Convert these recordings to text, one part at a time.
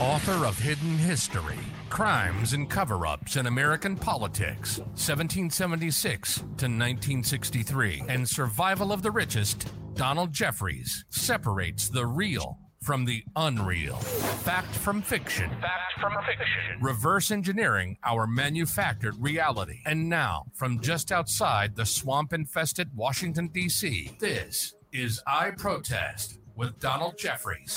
author of Hidden History Crimes and Cover Ups in American Politics, 1776 to 1963, and Survival of the Richest, Donald Jeffries separates the real from the unreal. Fact from fiction. Fact from fiction. Reverse engineering our manufactured reality. And now, from just outside the swamp infested Washington, D.C., this is I Protest with Donald Jeffries.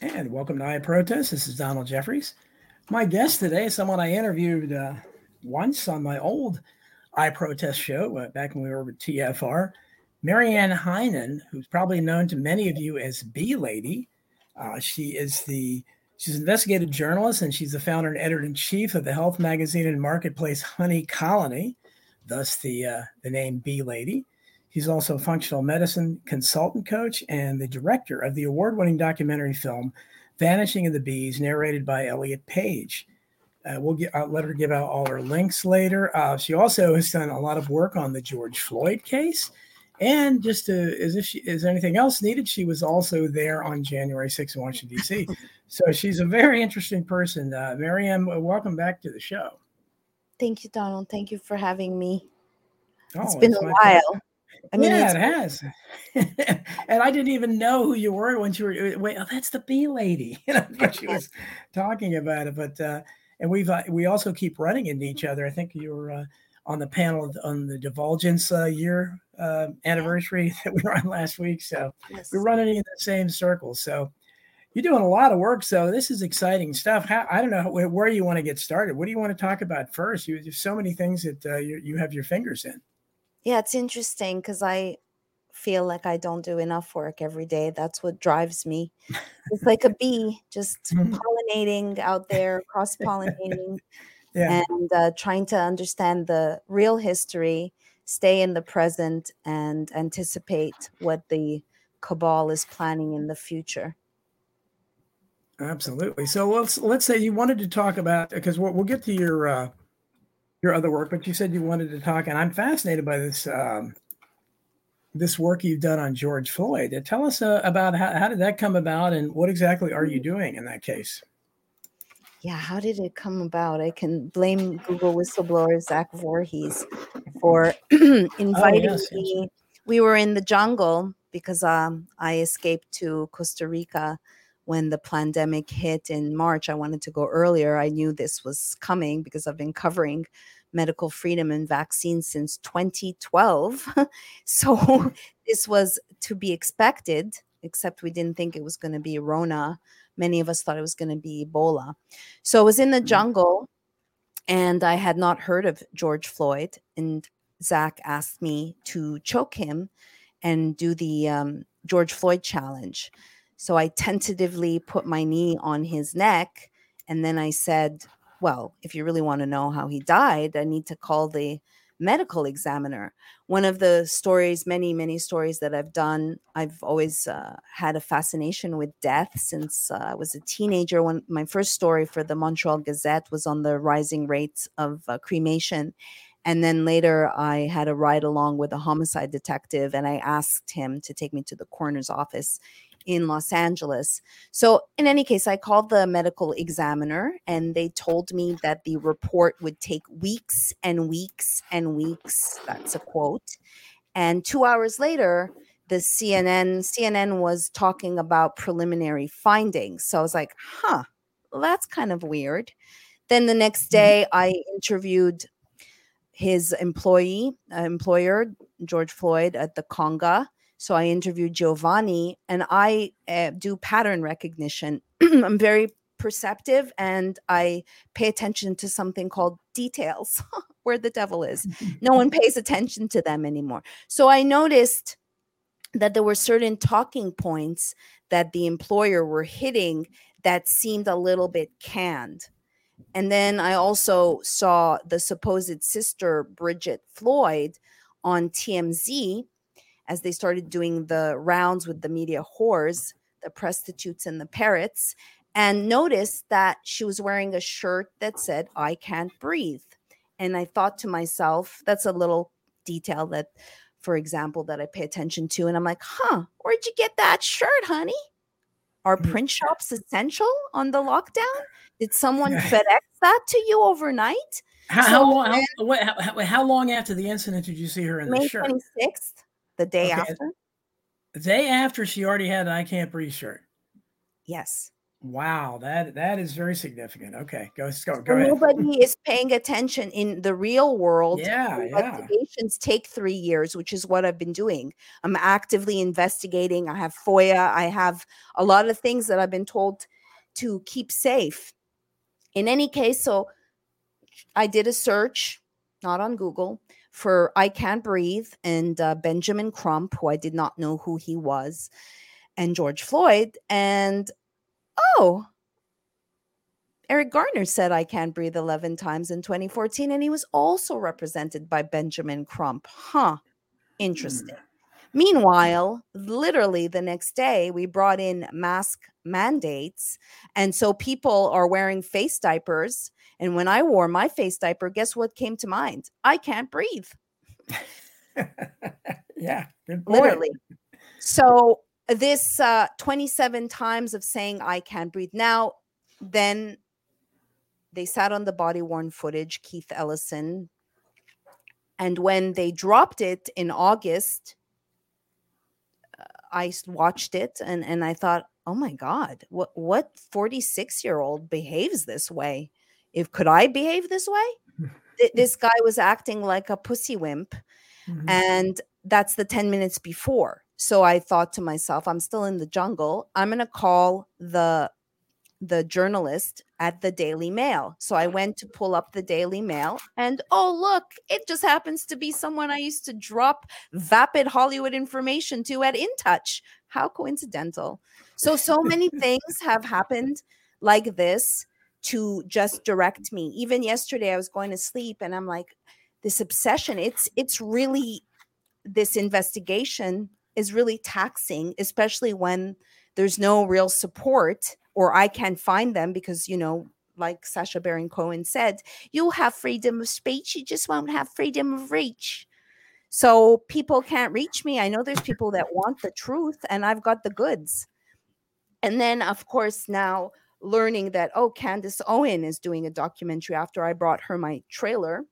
And welcome to I Protest. This is Donald Jeffries. My guest today is someone I interviewed uh, once on my old I Protest show uh, back when we were with TFR. Maryam Henein, who's probably known to many of you as Bee Lady. Uh, she is the she's an investigative journalist and she's the founder and editor in chief of the health magazine and marketplace Honey Colony, thus the uh, the name Bee Lady. He's also a functional medicine consultant coach and the director of the award winning documentary film Vanishing of the Bees, narrated by Elliot Page. Uh, we'll get, I'll let her give out all her links later. Uh, she also has done a lot of work on the George Floyd case. And just to, as if she is anything else needed, she was also there on January 6th in Washington, D.C. so she's a very interesting person. Uh, Maryam, welcome back to the show. Thank you, Donald. Thank you for having me. Oh, it's been it's a while. pleasure. I mean, yeah, it has. and I didn't even know who you were when you were. Wait, oh, that's the bee lady. You know, she was talking about it. But uh, and we've uh, we also keep running into each other. I think you were uh, on the panel on the Divulgence uh, year uh, anniversary that we were on last week. So yes. we're running in the same circles. So you're doing a lot of work. So this is exciting stuff. How, I don't know where, where you want to get started. What do you want to talk about first? You, there's so many things that uh, you, you have your fingers in. Yeah, it's interesting because I feel like I don't do enough work every day. That's what drives me. It's like a bee just Mhm. pollinating out there, cross pollinating, Yeah. and uh, trying to understand the real history, stay in the present, and anticipate what the cabal is planning in the future. Absolutely. So let's let's say you wanted to talk about because we'll, we'll get to your uh, your other work, but you said you wanted to talk, and I'm fascinated by this um, this work you've done on George Floyd. Tell us uh, about how, how did that come about, and what exactly are you doing in that case? Yeah, how did it come about? I can blame Google whistleblower Zach Vorhies for inviting yes, yes. me. We were in the jungle because um, I escaped to Costa Rica when the pandemic hit in March. I wanted to go earlier. I knew this was coming because I've been covering medical freedom and vaccines since 2012. so this was to be expected, except we didn't think it was going to be Rona. Many of us thought it was going to be Ebola. So I was in the Mhm. jungle and I had not heard of George Floyd. And Zach asked me to choke him and do the um, George Floyd challenge. So I tentatively put my knee on his neck. And then I said, Well, if you really want to know how he died, I need to call the medical examiner. One of the stories, many, many stories that I've done, I've always uh, had a fascination with death since uh, I was a teenager. When my first story for the Montreal Gazette was on the rising rates of uh, cremation. And then later, I had a ride along with a homicide detective, and I asked him to take me to the coroner's office in Los Angeles. So, in any case, I called the medical examiner, and they told me that the report would take weeks and weeks and weeks. That's a quote. And two hours later, the CNN CNN was talking about preliminary findings. So I was like, "Huh, well, that's kind of weird." Then the next Mhm. day, I interviewed his employee, uh, employer, George Floyd at the Conga. So I interviewed Giovanni, and I uh, do pattern recognition. I'm very perceptive, and I pay attention to something called details, where the devil is. No one pays attention to them anymore. So I noticed that there were certain talking points that the employer were hitting that seemed a little bit canned. And then I also saw the supposed sister Bridgett Floyd on TMZ as they started doing the rounds with the media whores, the prostitutes and the parrots, and noticed that she was wearing a shirt that said, I can't breathe. And I thought to myself, that's a little detail that, for example, that I pay attention to. And I'm like, huh, where'd you get that shirt, honey? Are Mm. print shops essential on the lockdown? Did someone FedEx that to you overnight? How, So how long? How, how, how- long after the incident did you see her in the May shirt? 26th, the day Okay. after. The day after she already had an "I Can't Breathe" shirt. Yes. Wow, that that is very significant. Okay, go go go ahead. nobody is paying attention in the real world. Yeah, yeah. Investigations take three years, which is what I've been doing. I'm actively investigating. I have FOIA. I have a lot of things that I've been told to keep safe. In any case, so I did a search, not on Google, for I Can't Breathe and uh, Benjamin Crump, who I did not know who he was, and George Floyd. And oh, Eric Garner said I Can't Breathe 11 times in 2014, and he was also represented by Benjamin Crump. Huh. Interesting. Meanwhile, literally the next day, we brought in mask mandates. And so people are wearing face diapers. And when I wore my face diaper, guess what came to mind? I can't breathe, yeah, literally. So, this uh, 27 times of saying I can't breathe. Now, then they sat on the body worn footage, Keith Ellison. And when they dropped it in August, I watched it and, and I thought, oh my God, what what 46 year old behaves this way? If could I behave this way? Th- this guy was acting like a pussy wimp Mhm. and that's the 10 minutes before so i thought to myself i'm still in the jungle i'm going to call the the journalist at the daily mail. So i went to pull up the daily mail and oh look it just happens to be someone i used to drop vapid hollywood information to at intouch. How coincidental. So so many things have happened like this to just direct me. Even yesterday i was going to sleep and i'm like this obsession it's it's really this investigation is really taxing especially when there's no real support or i can't find them because you know like sasha baron cohen said you'll have freedom of speech you just won't have freedom of reach so people can't reach me i know there's people that want the truth and i've got the goods and then of course now learning that oh candace owen is doing a documentary after i brought her my trailer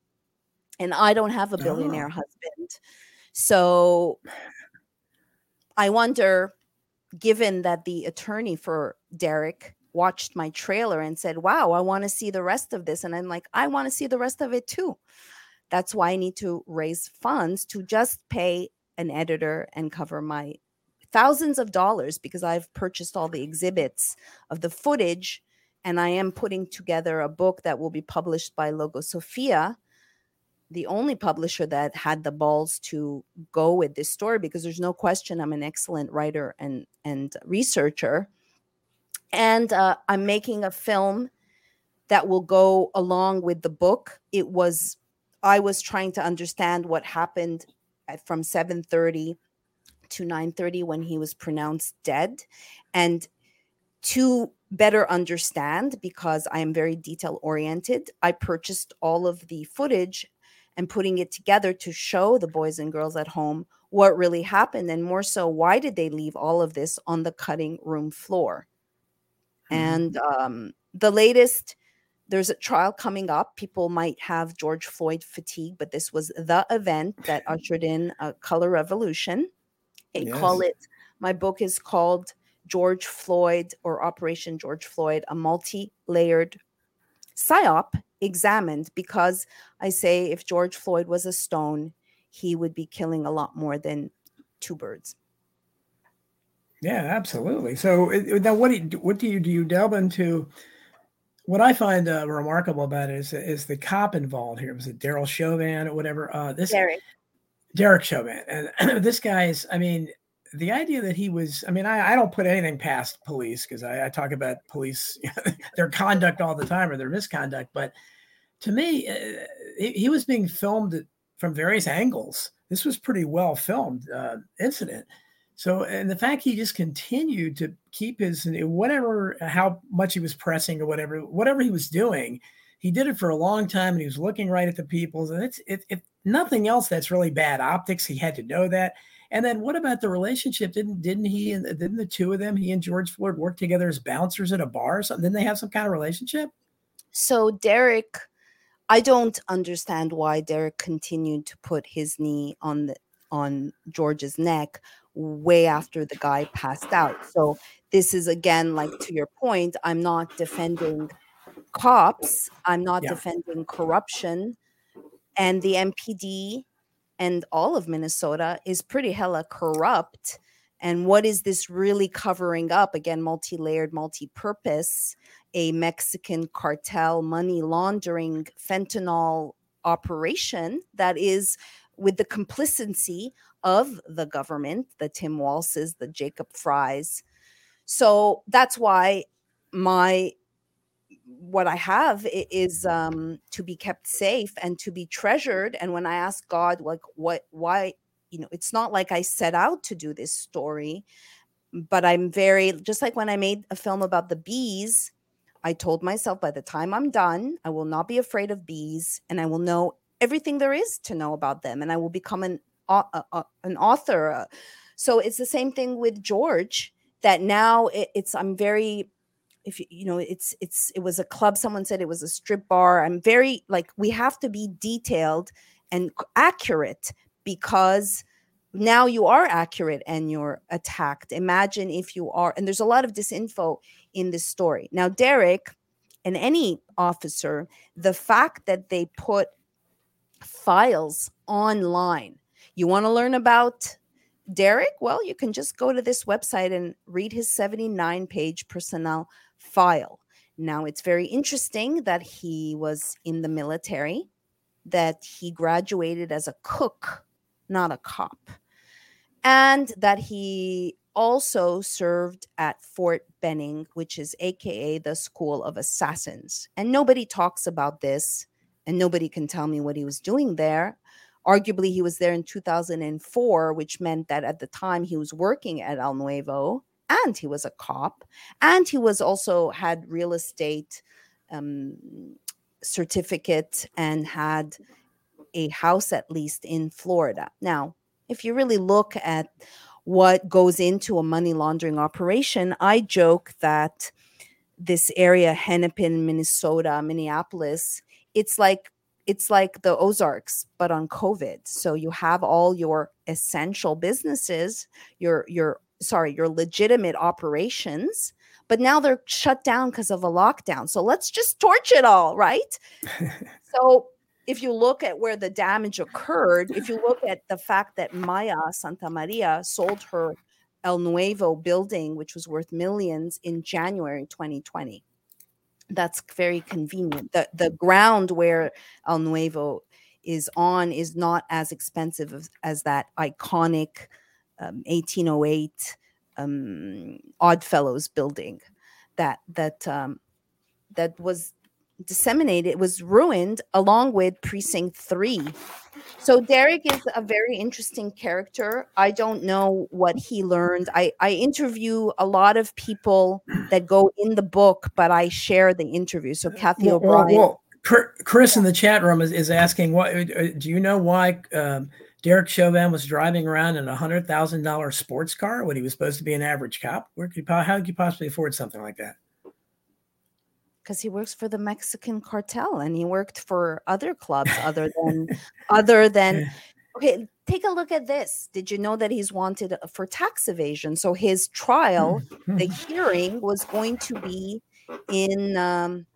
and I don't have a billionaire Oh. husband. So I wonder, given that the attorney for Derek watched my trailer and said, Wow, I want to see the rest of this. And I'm like, I want to see the rest of it too. That's why I need to raise funds to just pay an editor and cover my thousands of dollars because I've purchased all the exhibits of the footage and I am putting together a book that will be published by Logo Sophia the only publisher that had the balls to go with this story because there's no question I'm an excellent writer and and researcher. And uh, I'm making a film that will go along with the book. It was I was trying to understand what happened at, from 7:30 to 9:30 when he was pronounced dead, and to better understand because I am very detail oriented, I purchased all of the footage and putting it together to show the boys and girls at home what really happened and more so why did they leave all of this on the cutting room floor? Mhm. and um, the latest there's a trial coming up. People might have george floyd fatigue but this was the event that ushered in a color revolution. I call it my book is called george floyd or operation george floyd a multi-layered psyop examined because I say if George Floyd was a stone, he would be killing a lot more than two birds. Yeah, absolutely. So it- now, what do you, what do you do? You delve into what I find uh, remarkable about it is is the cop involved here. Was it Daryl Chauvin or whatever? Uh, this Derek. Derek Chauvin, and this guy is. I mean, the idea that he was. I mean, I, I don't put anything past police because I, I talk about police, their conduct all the time or their misconduct. But to me, uh, he, he was being filmed from various angles. This was pretty well filmed uh, incident. So, and the fact he just continued to keep his whatever, how much he was pressing or whatever, whatever he was doing, he did it for a long time, and he was looking right at the people. And it's it, if nothing else, that's really bad optics. He had to know that, And then what about the relationship? Didn't didn't he and didn't the two of them, he and George Floyd, work together as bouncers at a bar or something? Didn't they have some kind of relationship? So Derek, I don't understand why Derek continued to put his knee on the on George's neck way after the guy passed out. So this is again like to your point, I'm not defending cops, I'm not Yeah. defending corruption and the MPD and all of Minnesota is pretty hella corrupt. And what is this really covering up? Again, multi layered, multi purpose, a Mexican cartel money laundering fentanyl operation that is with the complicity of the government, the Tim Walzes, the Jacob Freys. So that's why my what I have is um, to be kept safe and to be treasured. And when I ask God, like, what, why, you know, it's not like I set out to do this story, but I'm very, just like when I made a film about the bees, I told myself by the time I'm done, I will not be afraid of bees and I will know everything there is to know about them and I will become an, uh, uh, an author. So it's the same thing with George that now it, it's, I'm very, if you, you know it's it's it was a club someone said it was a strip bar. I'm very like we have to be detailed and accurate because now you are accurate and you're attacked. Imagine if you are and there's a lot of disinfo in this story. Now derek and any officer the fact that they put files online you want to learn about derek? Well you can just go to this website and read his 79 page personnel file. Now, it's very interesting that he was in the military, that he graduated as a cook, not a cop, and that he also served at Fort Benning, which is AKA the School of Assassins. And nobody talks about this, and nobody can tell me what he was doing there. Arguably, he was there in 2004, which meant that at the time he was working at El Nuevo and he was a cop and he was also had real estate um, certificate and had a house at least in Florida. Now, if you really look at what goes into a money laundering operation, I joke that this area, Hennepin, Minnesota, Minneapolis, it's like it's like the Ozarks, but on COVID. So you have all your essential businesses, your your sorry, your legitimate operations, but now they're shut down because of a lockdown. So let's just torch it all, right? so if you look at where the damage occurred, if you look at the fact that Maya Santa Maria sold her El Nuevo building, which was worth millions in January 2020. That's very convenient. The the ground where El Nuevo is on is not as expensive as, as that iconic um, 1808 um, Oddfellows building that that um, that was disseminated it was ruined along with precinct 3 so derek is a very interesting character. I don't know what he learned. I i interview a lot of people that go in the book but i share the interview. So kathy Well, well, o'brien. well, Chr- Chris in the chat room is, is asking, "What uh, do you know why um, Derek Chauvin was driving around in a hundred thousand dollar sports car when he was supposed to be an average cop? Where could you, how could you possibly afford something like that?" because he works for the Mexican cartel and he worked for other clubs other than other than okay take a look at this did you know that he's wanted uh, for tax evasion so his trial Hmm. the hearing was going to be in um,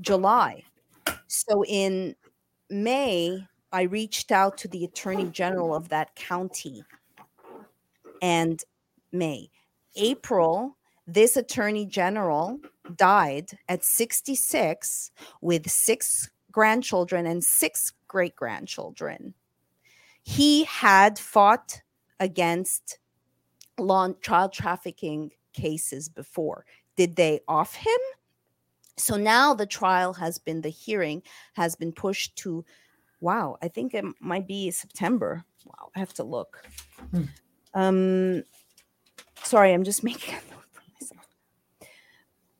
July so in May I reached out to the attorney general of that county and May April this attorney general died at 66 with six grandchildren and six great grandchildren. He had fought against law child trafficking cases before. Did they off him? So now the trial has been, the hearing has been pushed to, wow, I think it might be September. Wow, I have to look. Hmm. Um, sorry, I'm just making a note for myself.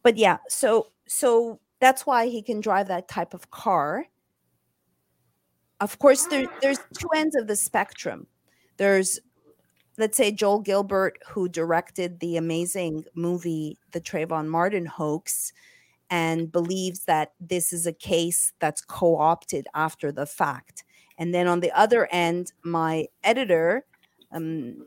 But yeah, so so that's why he can drive that type of car. Of course, there, there's two ends of the spectrum. There's let's say Joel Gilbert, who directed the amazing movie The Trayvon Martin Hoax, and believes that this is a case that's co-opted after the fact. And then on the other end, my editor, um,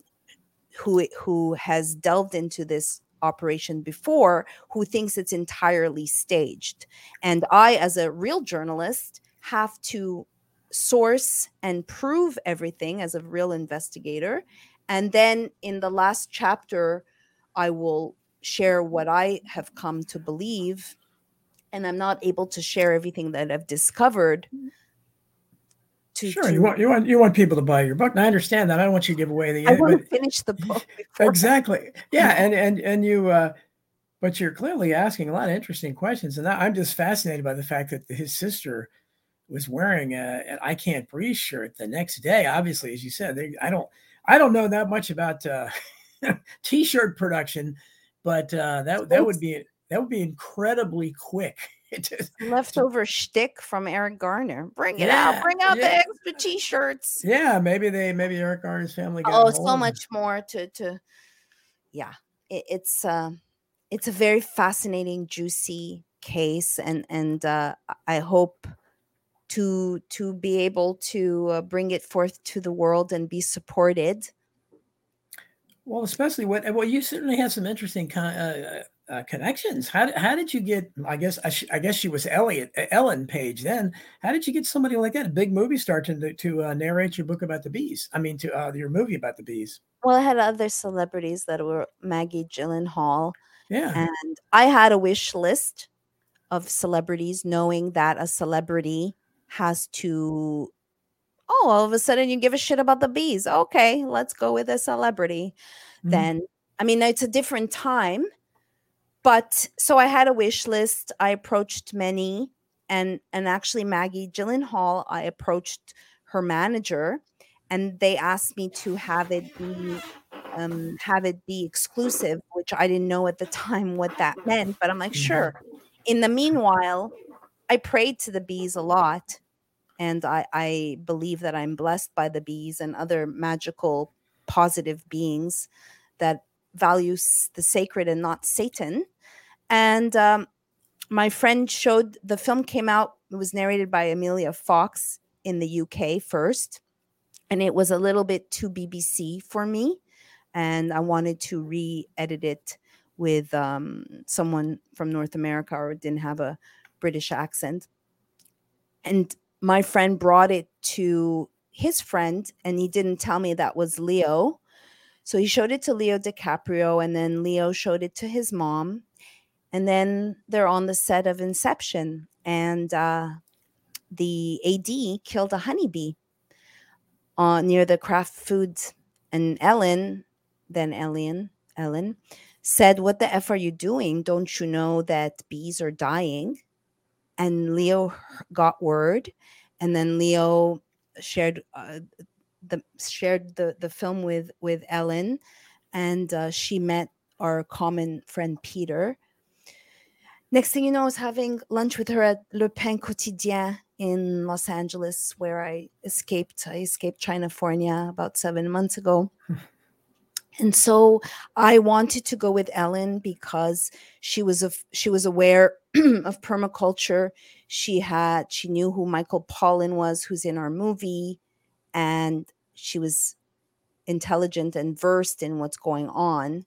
who who has delved into this operation before, who thinks it's entirely staged. And I, as a real journalist, have to source and prove everything as a real investigator. And then in the last chapter, I will share what I have come to believe. And I'm not able to share everything that I've discovered. To, sure, to, you want you want you want people to buy your book. And I understand that. I don't want you to give away the. I want to finish the book. exactly. Yeah, and and and you. uh but you're clearly asking a lot of interesting questions, and I'm just fascinated by the fact that his sister was wearing a, an "I Can't Breathe" shirt the next day. Obviously, as you said, they, I don't I don't know that much about uh, t-shirt production, but uh, that that would be that would be incredibly quick. Leftover shtick from Eric Garner. Bring it yeah, out. Bring out yeah. the extra t-shirts. Yeah, maybe they maybe Eric Garner's family. oh, so much more to to. Yeah, it, it's uh, it's a very fascinating, juicy case, and and uh, I hope to to be able to uh, bring it forth to the world and be supported. Well, especially what well, you certainly have some interesting con- uh, uh, connections. How did, how did you get? I guess I, sh- I, guess she was Elliot uh, Ellen Page. Then how did you get somebody like that, a big movie star, to to uh, narrate your book about the bees? I mean, to uh, your movie about the bees. Well, I had other celebrities that were Maggie Gyllenhaal. Yeah, and I had a wish list of celebrities, knowing that a celebrity has to oh all of a sudden you give a shit about the bees okay let's go with a celebrity mm-hmm. then i mean it's a different time but so i had a wish list i approached many and and actually maggie gyllenhaal i approached her manager and they asked me to have it be um, have it be exclusive which i didn't know at the time what that meant but i'm like mm-hmm. sure in the meanwhile I prayed to the bees a lot. And I, I believe that I'm blessed by the bees and other magical, positive beings that value the sacred and not Satan. And um, my friend showed the film came out, it was narrated by Emilia Fox in the UK first. And it was a little bit too BBC for me. And I wanted to re edit it with um, someone from North America or didn't have a British accent. And my friend brought it to his friend, and he didn't tell me that was Leo. So he showed it to Leo DiCaprio, and then Leo showed it to his mom. And then they're on the set of Inception, and uh, the AD killed a honeybee uh, near the Kraft Foods. And Ellen, then Ellen, Ellen said, What the F are you doing? Don't you know that bees are dying? and Leo got word, and then Leo shared uh, the shared the the film with with Ellen, and uh, she met our common friend Peter. Next thing you know, I was having lunch with her at Le Pain Quotidien in Los Angeles, where I escaped. I escaped Chinafornia about seven months ago. and so I wanted to go with Ellen because she was a, she was aware of permaculture. She had she knew who Michael Pollan was, who's in our movie, and she was intelligent and versed in what's going on.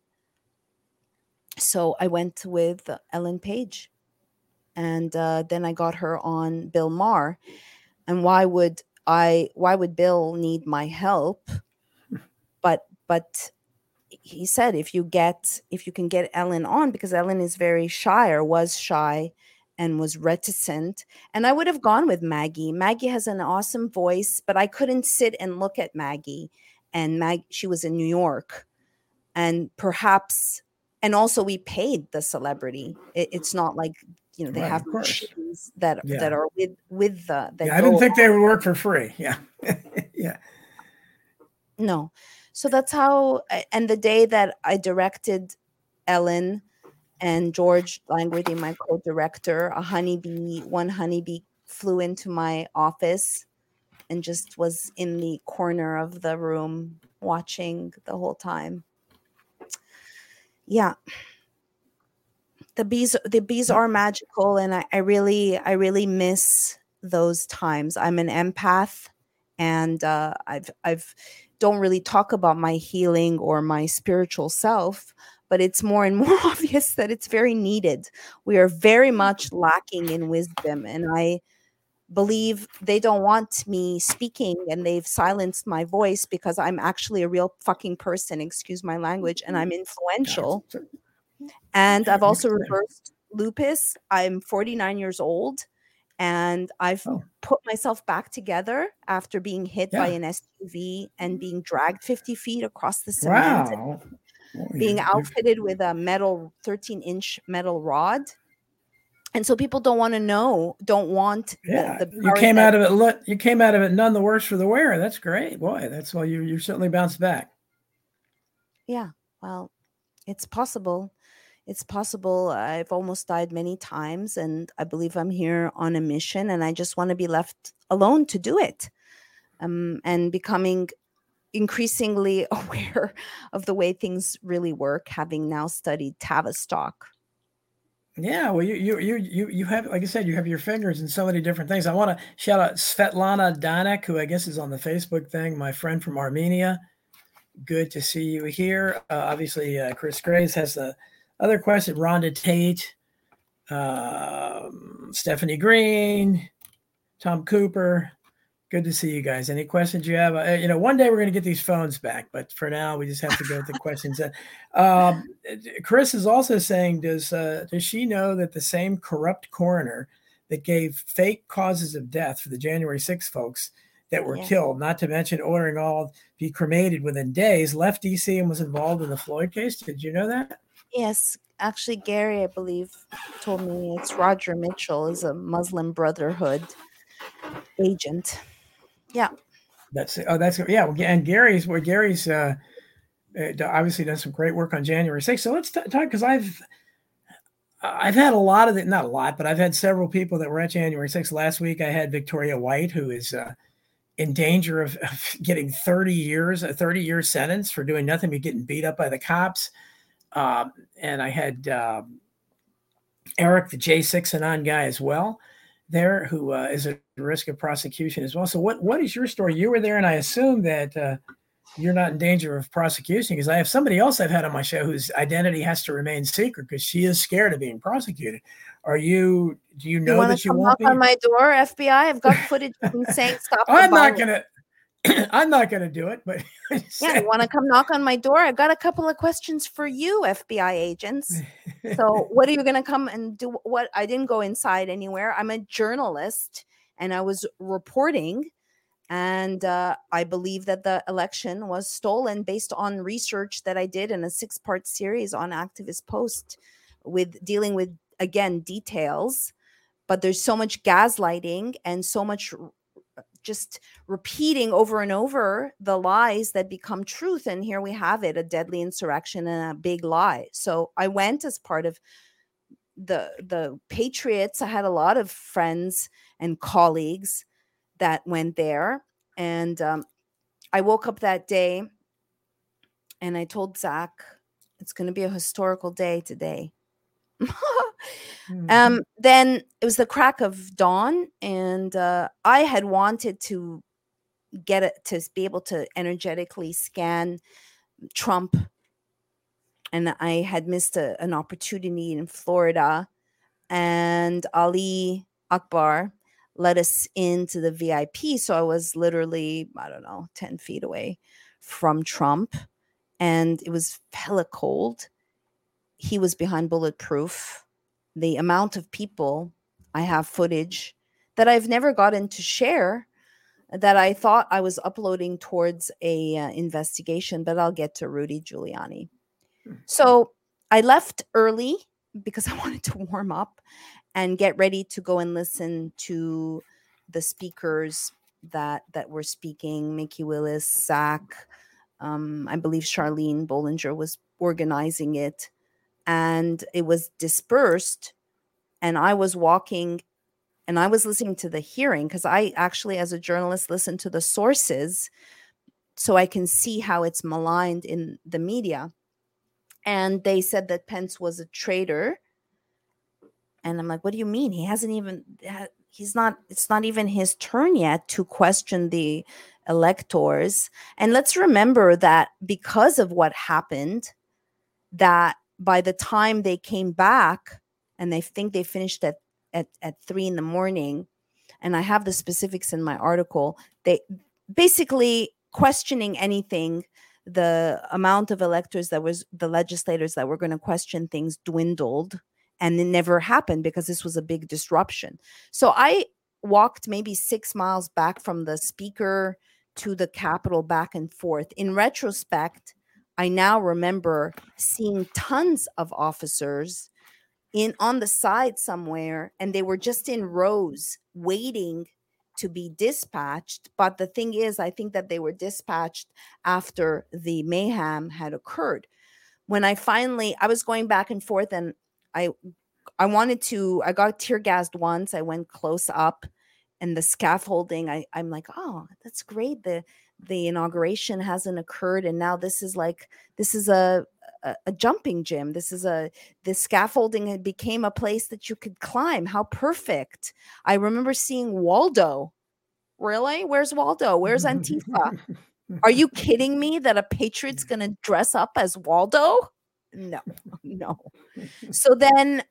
So I went with Ellen Page, and uh, then I got her on Bill Maher. And why would I? Why would Bill need my help? But but he said if you get if you can get Ellen on because Ellen is very shy or was shy and was reticent and I would have gone with Maggie. Maggie has an awesome voice, but I couldn't sit and look at Maggie and Mag she was in New York and perhaps and also we paid the celebrity. It, it's not like you know they right, have machines that yeah. that are with with the. yeah, I didn't think they would work for free. Yeah, yeah. No, so that's how, and the day that I directed Ellen and George Langworthy, my co director, a honeybee, one honeybee flew into my office and just was in the corner of the room watching the whole time. Yeah. The bees the bees are magical and I, I really I really miss those times. I'm an empath and uh, I've I've don't really talk about my healing or my spiritual self, but it's more and more obvious that it's very needed. We are very much lacking in wisdom, and I believe they don't want me speaking and they've silenced my voice because I'm actually a real fucking person, excuse my language, and I'm influential. And I've also reversed lupus. I'm 49 years old and I've oh. put myself back together after being hit yeah. by an SUV and being dragged 50 feet across the cement. Wow. Being outfitted with a metal 13 inch metal rod. And so people don't want to know don't want yeah the, the you came that, out of it look you came out of it none the worse for the wear that's great boy that's why you you certainly bounced back. Yeah well it's possible it's possible i've almost died many times and i believe i'm here on a mission and i just want to be left alone to do it. Um, and becoming increasingly aware of the way things really work having now studied tavistock yeah, well, you you you you you have, like I said, you have your fingers in so many different things. I want to shout out Svetlana Danek, who I guess is on the Facebook thing, my friend from Armenia. Good to see you here. Uh, obviously, uh, Chris Graves has the other question. Rhonda Tate, um, Stephanie Green, Tom Cooper, Good to see you guys. Any questions you have? Uh, you know, one day we're going to get these phones back, but for now we just have to go with the questions. Um, Chris is also saying, does uh, does she know that the same corrupt coroner that gave fake causes of death for the January 6 folks that were yeah. killed, not to mention ordering all be cremated within days, left DC and was involved in the Floyd case? Did you know that? Yes, actually, Gary, I believe, told me it's Roger Mitchell is a Muslim Brotherhood agent. Yeah. That's oh that's yeah and Gary's where Gary's uh, uh obviously done some great work on January 6th. So let's t- talk because I've I've had a lot of it, not a lot, but I've had several people that were at January 6th. Last week I had Victoria White, who is uh, in danger of, of, getting 30 years, a 30 year sentence for doing nothing but getting beat up by the cops. Um, and I had um, Eric, the J6 and on guy as well there who uh, is at risk of prosecution as well. So, what what is your story? You were there, and I assume that uh, you're not in danger of prosecution because I have somebody else I've had on my show whose identity has to remain secret because she is scared of being prosecuted. Are you? Do you know you that you come won't knock on my door, FBI? I've got footage saying stop. I'm not gonna. I'm not going to do it, but yeah, you want to come knock on my door? I've got a couple of questions for you, FBI agents. so, what are you going to come and do? What I didn't go inside anywhere. I'm a journalist, and I was reporting, and uh, I believe that the election was stolen based on research that I did in a six-part series on Activist Post, with dealing with again details. But there's so much gaslighting and so much just repeating over and over the lies that become truth. And here we have it a deadly insurrection and a big lie. So I went as part of the the patriots i had a lot of friends and colleagues that went there and um, i woke up that day and i told zach it's going to be a historical day today mm-hmm. um, then it was the crack of dawn, and uh, I had wanted to get it to be able to energetically scan Trump, and I had missed a, an opportunity in Florida, and Ali Akbar let us into the VIP. So I was literally, I don't know, 10 feet away from Trump. And it was hella cold he was behind bulletproof the amount of people i have footage that i've never gotten to share that i thought i was uploading towards a uh, investigation but i'll get to rudy giuliani. So i left early because i wanted to warm up and get ready to go and listen to the speakers that that were speaking Mikki Willis, Zach, um, I believe Charlene Bollinger was organizing it and it was dispersed and i was walking and I was listening to the hearing because I actually, as a journalist, listen to the sources so I can see how it's maligned in the media. And they said that Pence was a traitor. And I'm like, what do you mean? He hasn't even, he's not, it's not even his turn yet to question the electors. And let's remember that because of what happened, that by the time they came back, and they think they finished at at, at three in the morning, and I have the specifics in my article, they basically questioning anything the amount of electors that was the legislators that were going to question things dwindled and it never happened because this was a big disruption. So i walked maybe six miles back from the speaker to the capitol back and forth. In retrospect i now remember seeing tons of officers in on the side somewhere and they were just in rows waiting to be dispatched but the thing is i think that they were dispatched after the mayhem had occurred. When i finally i was going back and forth and i i wanted to i got tear gassed once i went close up and the scaffolding I, i'm like oh that's great the the inauguration hasn't occurred and now this is like this is a a, a jumping gym. This is a the scaffolding had became a place that you could climb. How perfect! I remember seeing Waldo. Really? Where's Waldo? Where's Antifa? Are you kidding me that a patriot's going to dress up as Waldo? No, no. So then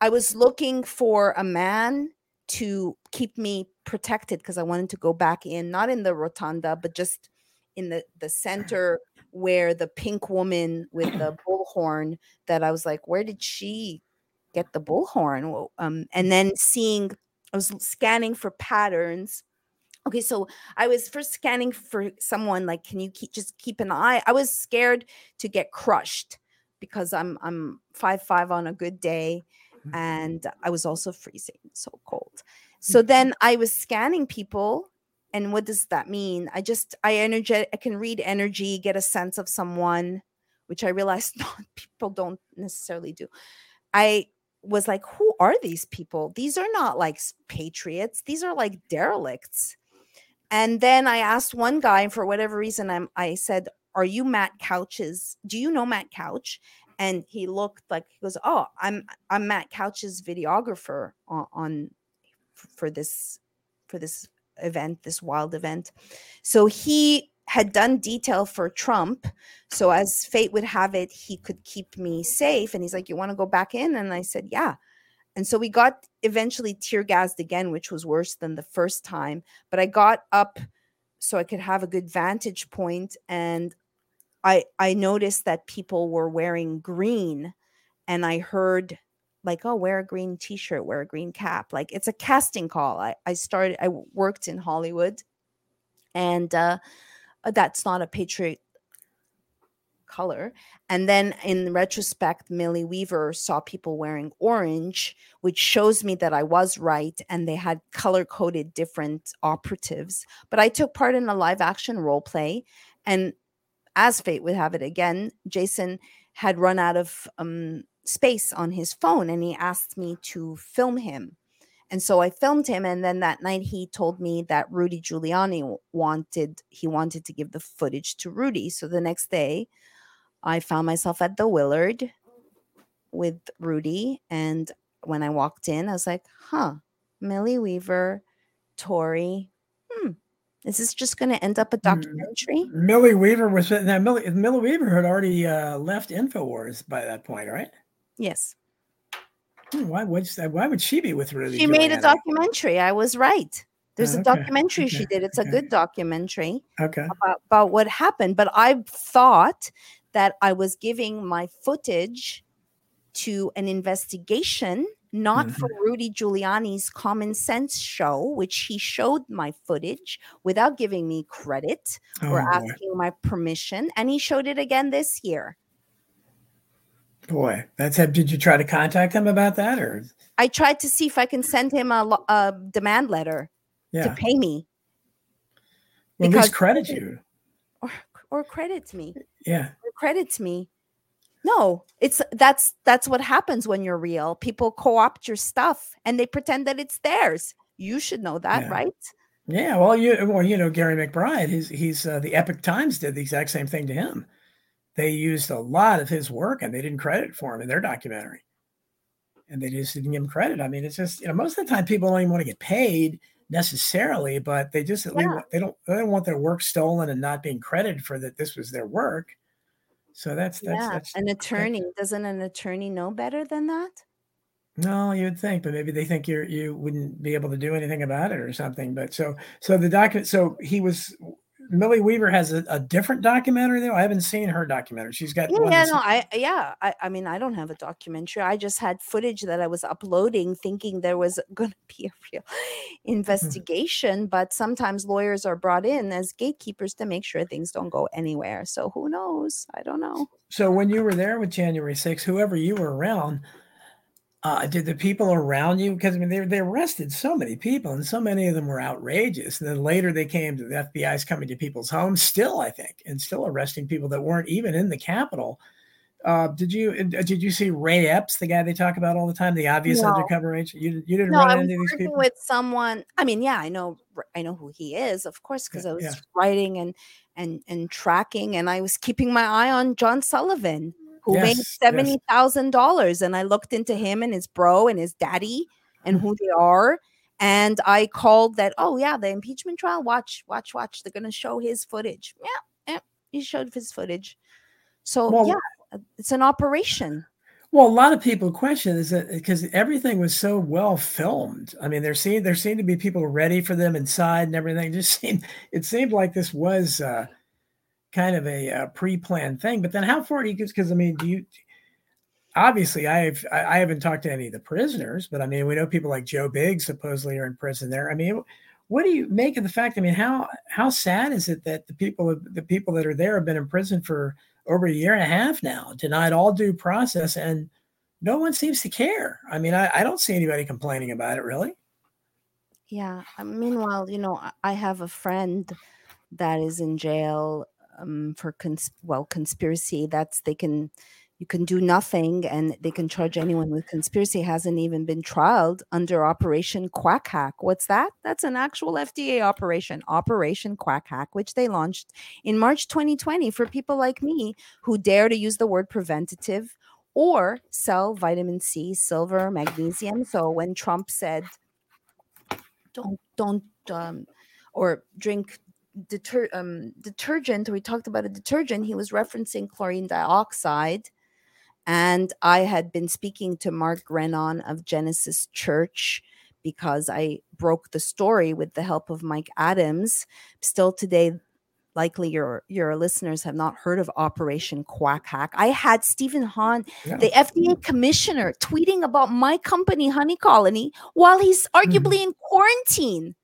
I was looking for a man to keep me protected because I wanted to go back in, not in the rotunda, but just in the the center where the pink woman with the bullhorn that I was like, where did she get the bullhorn? Um, and then seeing, I was scanning for patterns. Okay, so I was first scanning for someone like, can you keep just keep an eye? I was scared to get crushed because I'm I'm five five on a good day, mm-hmm. and I was also freezing, so cold. So mm-hmm. then I was scanning people and what does that mean? I just i energy i can read energy get a sense of someone which i realized not people don't necessarily do. I was like who are these people? These are not like patriots. These are like derelicts. And then i asked one guy and for whatever reason I'm, i said are you matt couch's do you know matt couch? And he looked like he goes oh i'm i'm matt couch's videographer on, on for this for this event, this wild event. So he had done detail for Trump. So as fate would have it, he could keep me safe. And he's like, You want to go back in? And I said, Yeah. And so we got eventually tear gassed again, which was worse than the first time. But I got up so I could have a good vantage point and I I noticed that people were wearing green and I heard like oh wear a green t-shirt wear a green cap. Like it's a casting call. I, I started i worked in hollywood and uh, uh, that's not a patriot color. And then in retrospect millie weaver saw people wearing orange which shows me that i was right and they had color coded different operatives. But i took part in a live action role play and as fate would have it again jason had run out of um, space on his phone and he asked me to film him. And so I filmed him and then that night he told me that Rudy Giuliani wanted he wanted to give the footage to Rudy. So the next day I found myself at the Willard with Rudy and when I walked in I was like, "Huh, Millie Weaver, Tori, hmm, is this just going to end up a mm-hmm. documentary? Millie Weaver was now Millie, Millie Weaver had already uh, left Infowars by that point, right? Yes. Hmm, why would why would she be with Rudy? She made a documentary. I was right. There's oh, okay. a documentary okay. she did. It's okay. a good documentary. Okay. About, about what happened. But I thought that I was giving my footage to an investigation, not mm-hmm. for Rudy Giuliani's common sense show, which he showed my footage without giving me credit oh, or asking my permission. And he showed it again this year. Boy, that's it. Did you try to contact him about that, or I tried to see if I can send him a, a demand letter yeah. to pay me. Well, because credit you, or or credit me. Yeah, or credits me. No, it's that's that's what happens when you're real. People co-opt your stuff and they pretend that it's theirs. You should know that, Yeah. right? Yeah, well, you well, you know Gary McBride. He's he's uh, the Epoch Times did the exact same thing to him. They used a lot of his work and they didn't credit for him in their documentary, and they just didn't give him credit. I mean, it's just you know most of the time people don't even want to get paid necessarily, but they just at least Yeah. want- they don't they don't want their work stolen and not being credited for that this was their work. So that's that's yeah. that's An attorney doesn't an attorney know better than that? No, you would think, but maybe they think you're you wouldn't be able to do anything about it or something. But so so the document so he was Millie Weaver has a, a different documentary though. I haven't seen her documentary. She's got Yeah, yeah, no, I yeah, I, I mean, I don't have a documentary. I just had footage that I was uploading, thinking there was going to be a real mm-hmm. investigation. But sometimes lawyers are brought in as gatekeepers to make sure things don't go anywhere. So who knows? I don't know. so when you were there with January 6th, whoever you were around, uh, did the people around you because I mean they they arrested so many people and so many of them were outrageous. And then later they came to the FBI's coming to people's homes still, I think, and still arresting people that weren't even in the Capitol. Uh, did you uh, did you see Ray Epps, the guy they talk about all the time, the obvious No. undercover agent? You you didn't No, run I was into these working people. with someone. I mean, yeah, I know, I know who he is, of course, because I was yeah. writing and and and tracking, and I was keeping my eye on John Sullivan, who made Yes, yes. seventy thousand dollars, and I looked into him and his bro and his daddy and who they are, and I called that. Oh yeah, the impeachment trial. Watch, watch, watch. They're gonna show his footage. Yeah, yeah, he showed his footage. So Well- yeah, uh, it's an operation. Well, a lot of people question is that because everything was so well filmed. I mean, there seemed there seemed to be people ready for them inside and everything. It just seemed it seemed like this was uh, kind of a, uh pre-planned thing. But then, how far do you? Because I mean, do you? Obviously, I've I, haven't talked to any of the prisoners, but I mean, we know people like Joe Biggs supposedly are in prison there. I mean, what do you make of the fact? I mean, how how sad is it that the people the people that are there have been in prison for over a year and a half now, denied all due process, and no one seems to care. I mean, I, I don't see anybody complaining about it really. Yeah. uh, Meanwhile, you know, I have a friend that is in jail um, for cons- well conspiracy. That's they can you can do nothing and they can charge anyone with conspiracy. Hasn't even been trialed under Operation Quack Hack. What's that? That's an actual FDA operation, Operation Quack Hack, which they launched in March 2020 for people like me who dare to use the word preventative or sell vitamin C, silver, magnesium. So when Trump said don't don't um or drink deter um detergent we talked about a detergent he was referencing chlorine dioxide and i had been speaking to mark grenon of genesis church because i broke the story with the help of mike adams still today likely your your listeners have not heard of operation quack hack i had stephen hahn Yeah. the FDA commissioner tweeting about my company, Honey Colony, while he's arguably in quarantine.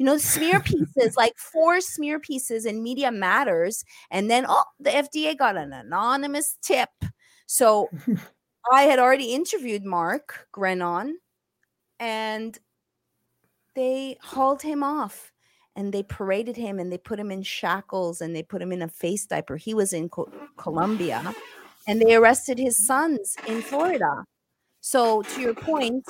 You know, smear pieces, like four smear pieces in Media Matters. And then, oh, the FDA got an anonymous tip. So I had already interviewed Mark Grenon and they hauled him off and they paraded him and they put him in shackles and they put him in a face diaper. He was in Co- Colombia and they arrested his sons in Florida. So, to your point,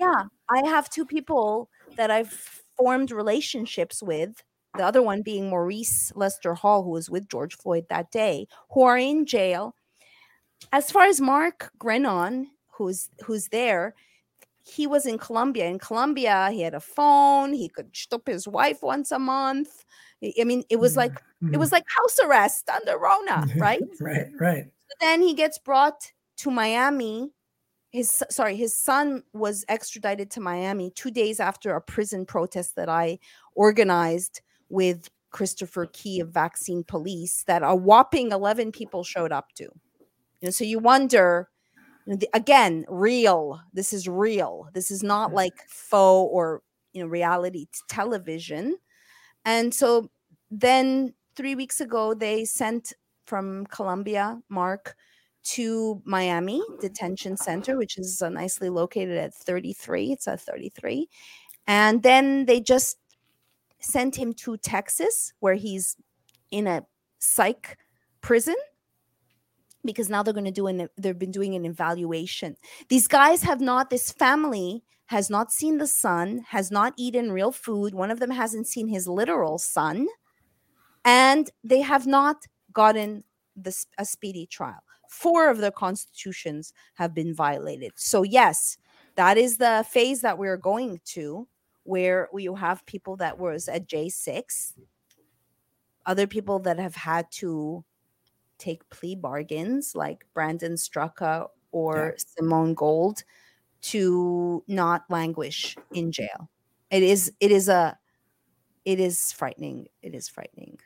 yeah, I have two people that I've formed relationships with. The other one being Maurice Lester Hall, who was with George Floyd that day, who are in jail. As far as Mark Grenon, who's who's there, he was in Colombia. In Colombia, he had a phone. He could stop his wife once a month. I mean, it was hmm. like it was hmm. like house arrest under Rona, right? right, right. But then he gets brought to Miami. His sorry, his son was extradited to Miami two days after a prison protest that I organized with Christopher Key of Vaccine Police that a whopping 11 people showed up to. You know, so you wonder you know, the- again, real. This is real. This is not like faux or you know reality television. And so then 3 weeks ago they sent from Colombia, Mark, to Miami Detention Center, which is uh, nicely located at 33. It's at 33. And then they just sent him to Texas, where he's in a psych prison. because now they're going to do an they've been doing an evaluation these guys have not this family has not seen the son has not eaten real food one of them hasn't seen his literal son and they have not gotten this a speedy trial four of their constitutions have been violated so yes that is the phase that we're going to where you have people that was at j6 other people that have had to take plea bargains like Brandon Straka or yeah. Simone Gold to not languish in jail. It is it is a it is frightening. It is frightening.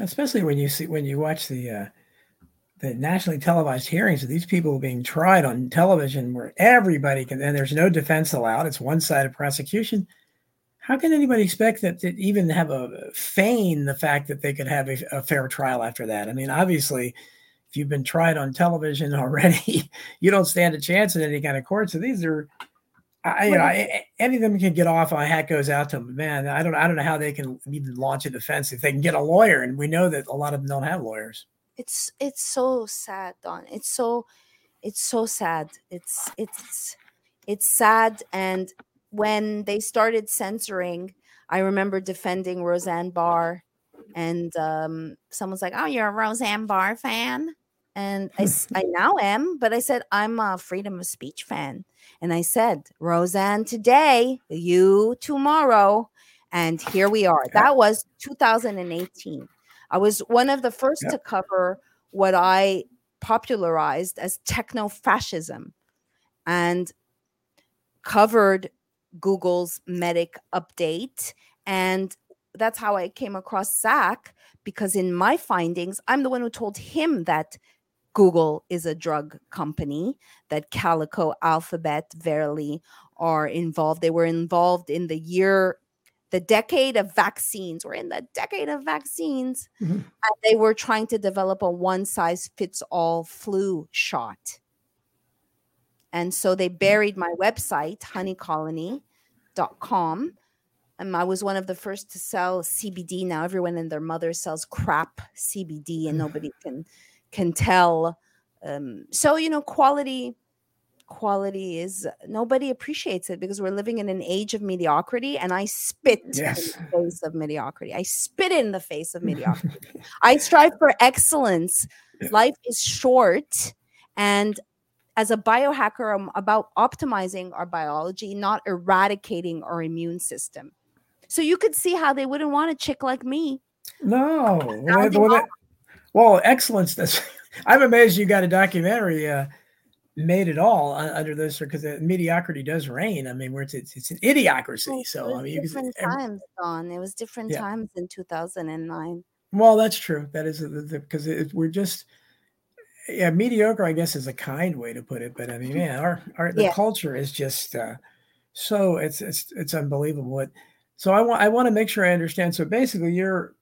Especially when you see when you watch the uh the nationally televised hearings of these people being tried on television where everybody can and there's no defense allowed. It's one-sided prosecution how can anybody expect that to even have a feign the fact that they could have a, a, fair trial after that? I mean, obviously, if you've been tried on television already, you don't stand a chance in any kind of court. So these are, I, you know, I, any of them can get off. My hat goes out to them. Man, I don't, I don't know how they can even launch a defense if they can get a lawyer, and we know that a lot of them don't have lawyers. It's, it's so sad, Don. It's so, it's so sad. It's, it's, it's sad, and when they started censoring, I remember defending Roseanne Barr, and um, someone's like, "Oh, you're a Roseanne Barr fan," and I, I now am, but I said I'm a freedom of speech fan, and I said Roseanne today, you tomorrow, and here we are. That was 2018. I was one of the first to cover what I popularized as techno fascism, and covered Google's Medic update. And that's how I came across Zach because in my findings, I'm the one who told him that Google is a drug company, that Calico, Alphabet, Verily are involved. They were involved in the year, the decade of vaccines. We're in the decade of vaccines. Mm-hmm. And they were trying to develop a one size fits all flu shot. And so they mm. buried my website, honeycolony.com. And I was one of the first to sell CBD. Now everyone and their mother sells crap CBD and nobody can can tell. Um, so you know, quality quality is nobody appreciates it because we're living in an age of mediocrity and I spit yes. in the face of mediocrity. I spit in the face of mediocrity. I strive for excellence. Life is short and as a biohacker, I'm about optimizing our biology, not eradicating our immune system. So you could see how they wouldn't want a chick like me. No. Well, well, well excellence. That's, I'm amazed you got a documentary uh, made at all under this because mediocrity does reign. I mean, where it's it's, it's an idiocracy. So I mean, different times, Don. It was different yeah. times in 2009. Well, that's true. That is because we're just yeah, mediocre, I guess, is a kind way to put it. But I mean, yeah, our, our the yeah. culture is just uh, so it's it's it's unbelievable. What so I want I want to make sure I understand. So basically, you're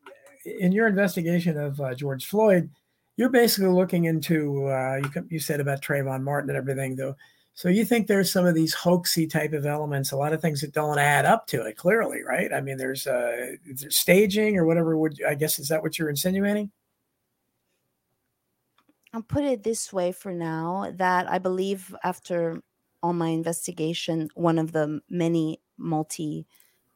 in your investigation of uh, George Floyd, you're basically looking into uh, you you said about Trayvon Martin and everything, though. So you think there's some of these hoaxy type of elements, a lot of things that don't add up to it, clearly, right? I mean, there's uh, staging or whatever. Would I guess is that what you're insinuating? I'll put it this way for now that I believe after all my investigation, one of the many multi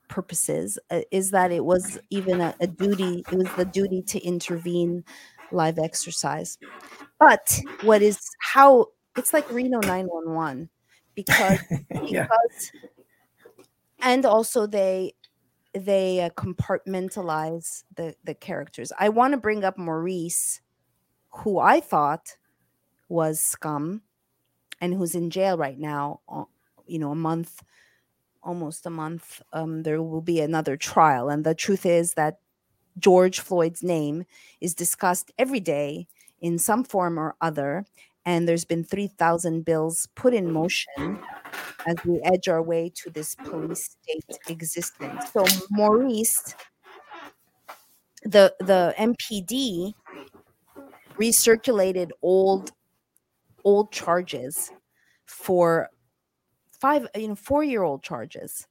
purposes uh, is that it was even a, a, duty, it was the duty to intervene live exercise. But what is how it's like Reno 911 because, yeah. because and also they they uh, compartmentalize the the characters. I want to bring up Maurice who I thought was scum and who's in jail right now, uh, you know, a month, almost a month, um, there will be another trial. And the truth is that George Floyd's name is discussed every day in some form or other. And there's been 3,000 bills put in motion as we edge our way to this police state existence. So, Maurice, the, the MPD recirculated old old charges for five you know four year old charges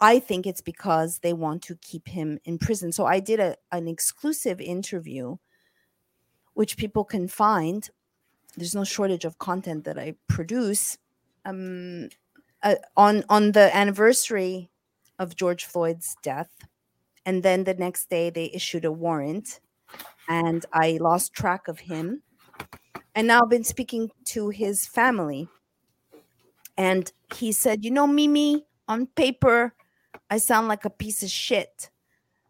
i think it's because they want to keep him in prison so i did a, an exclusive interview which people can find there's no shortage of content that I produce. Um, uh, on on the anniversary of George Floyd's death, and then the next day they issued a warrant, and I lost track of him. And now I've been speaking to his family, and he said, "You know, Mimi, on paper, I sound like a piece of shit."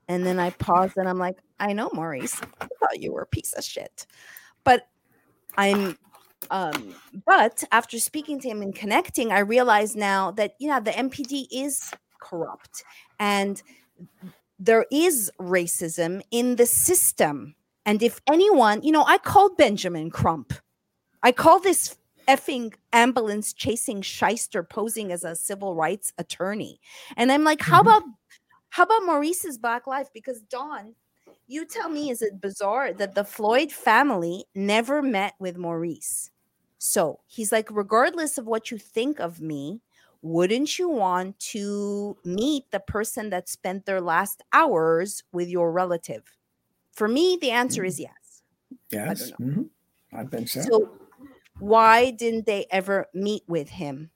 And then I paused, and I'm like, "I know, Maurice. I thought you were a piece of shit." but I'm um but after speaking to him and connecting I realize now that yeah the MPD is corrupt and there is racism in the system and if anyone you know I called Benjamin Crump I call this effing ambulance chasing shyster posing as a civil rights attorney and I'm like how Mhm. about how about Maurice's black life because Dawn you tell me, is it bizarre that the Floyd family never met with Maurice? So he's like, regardless of what you think of me, wouldn't you want to meet the person that spent their last hours with your relative? For me, the answer is yes. Yes. don't mhm. I think so. So why didn't they ever meet with him?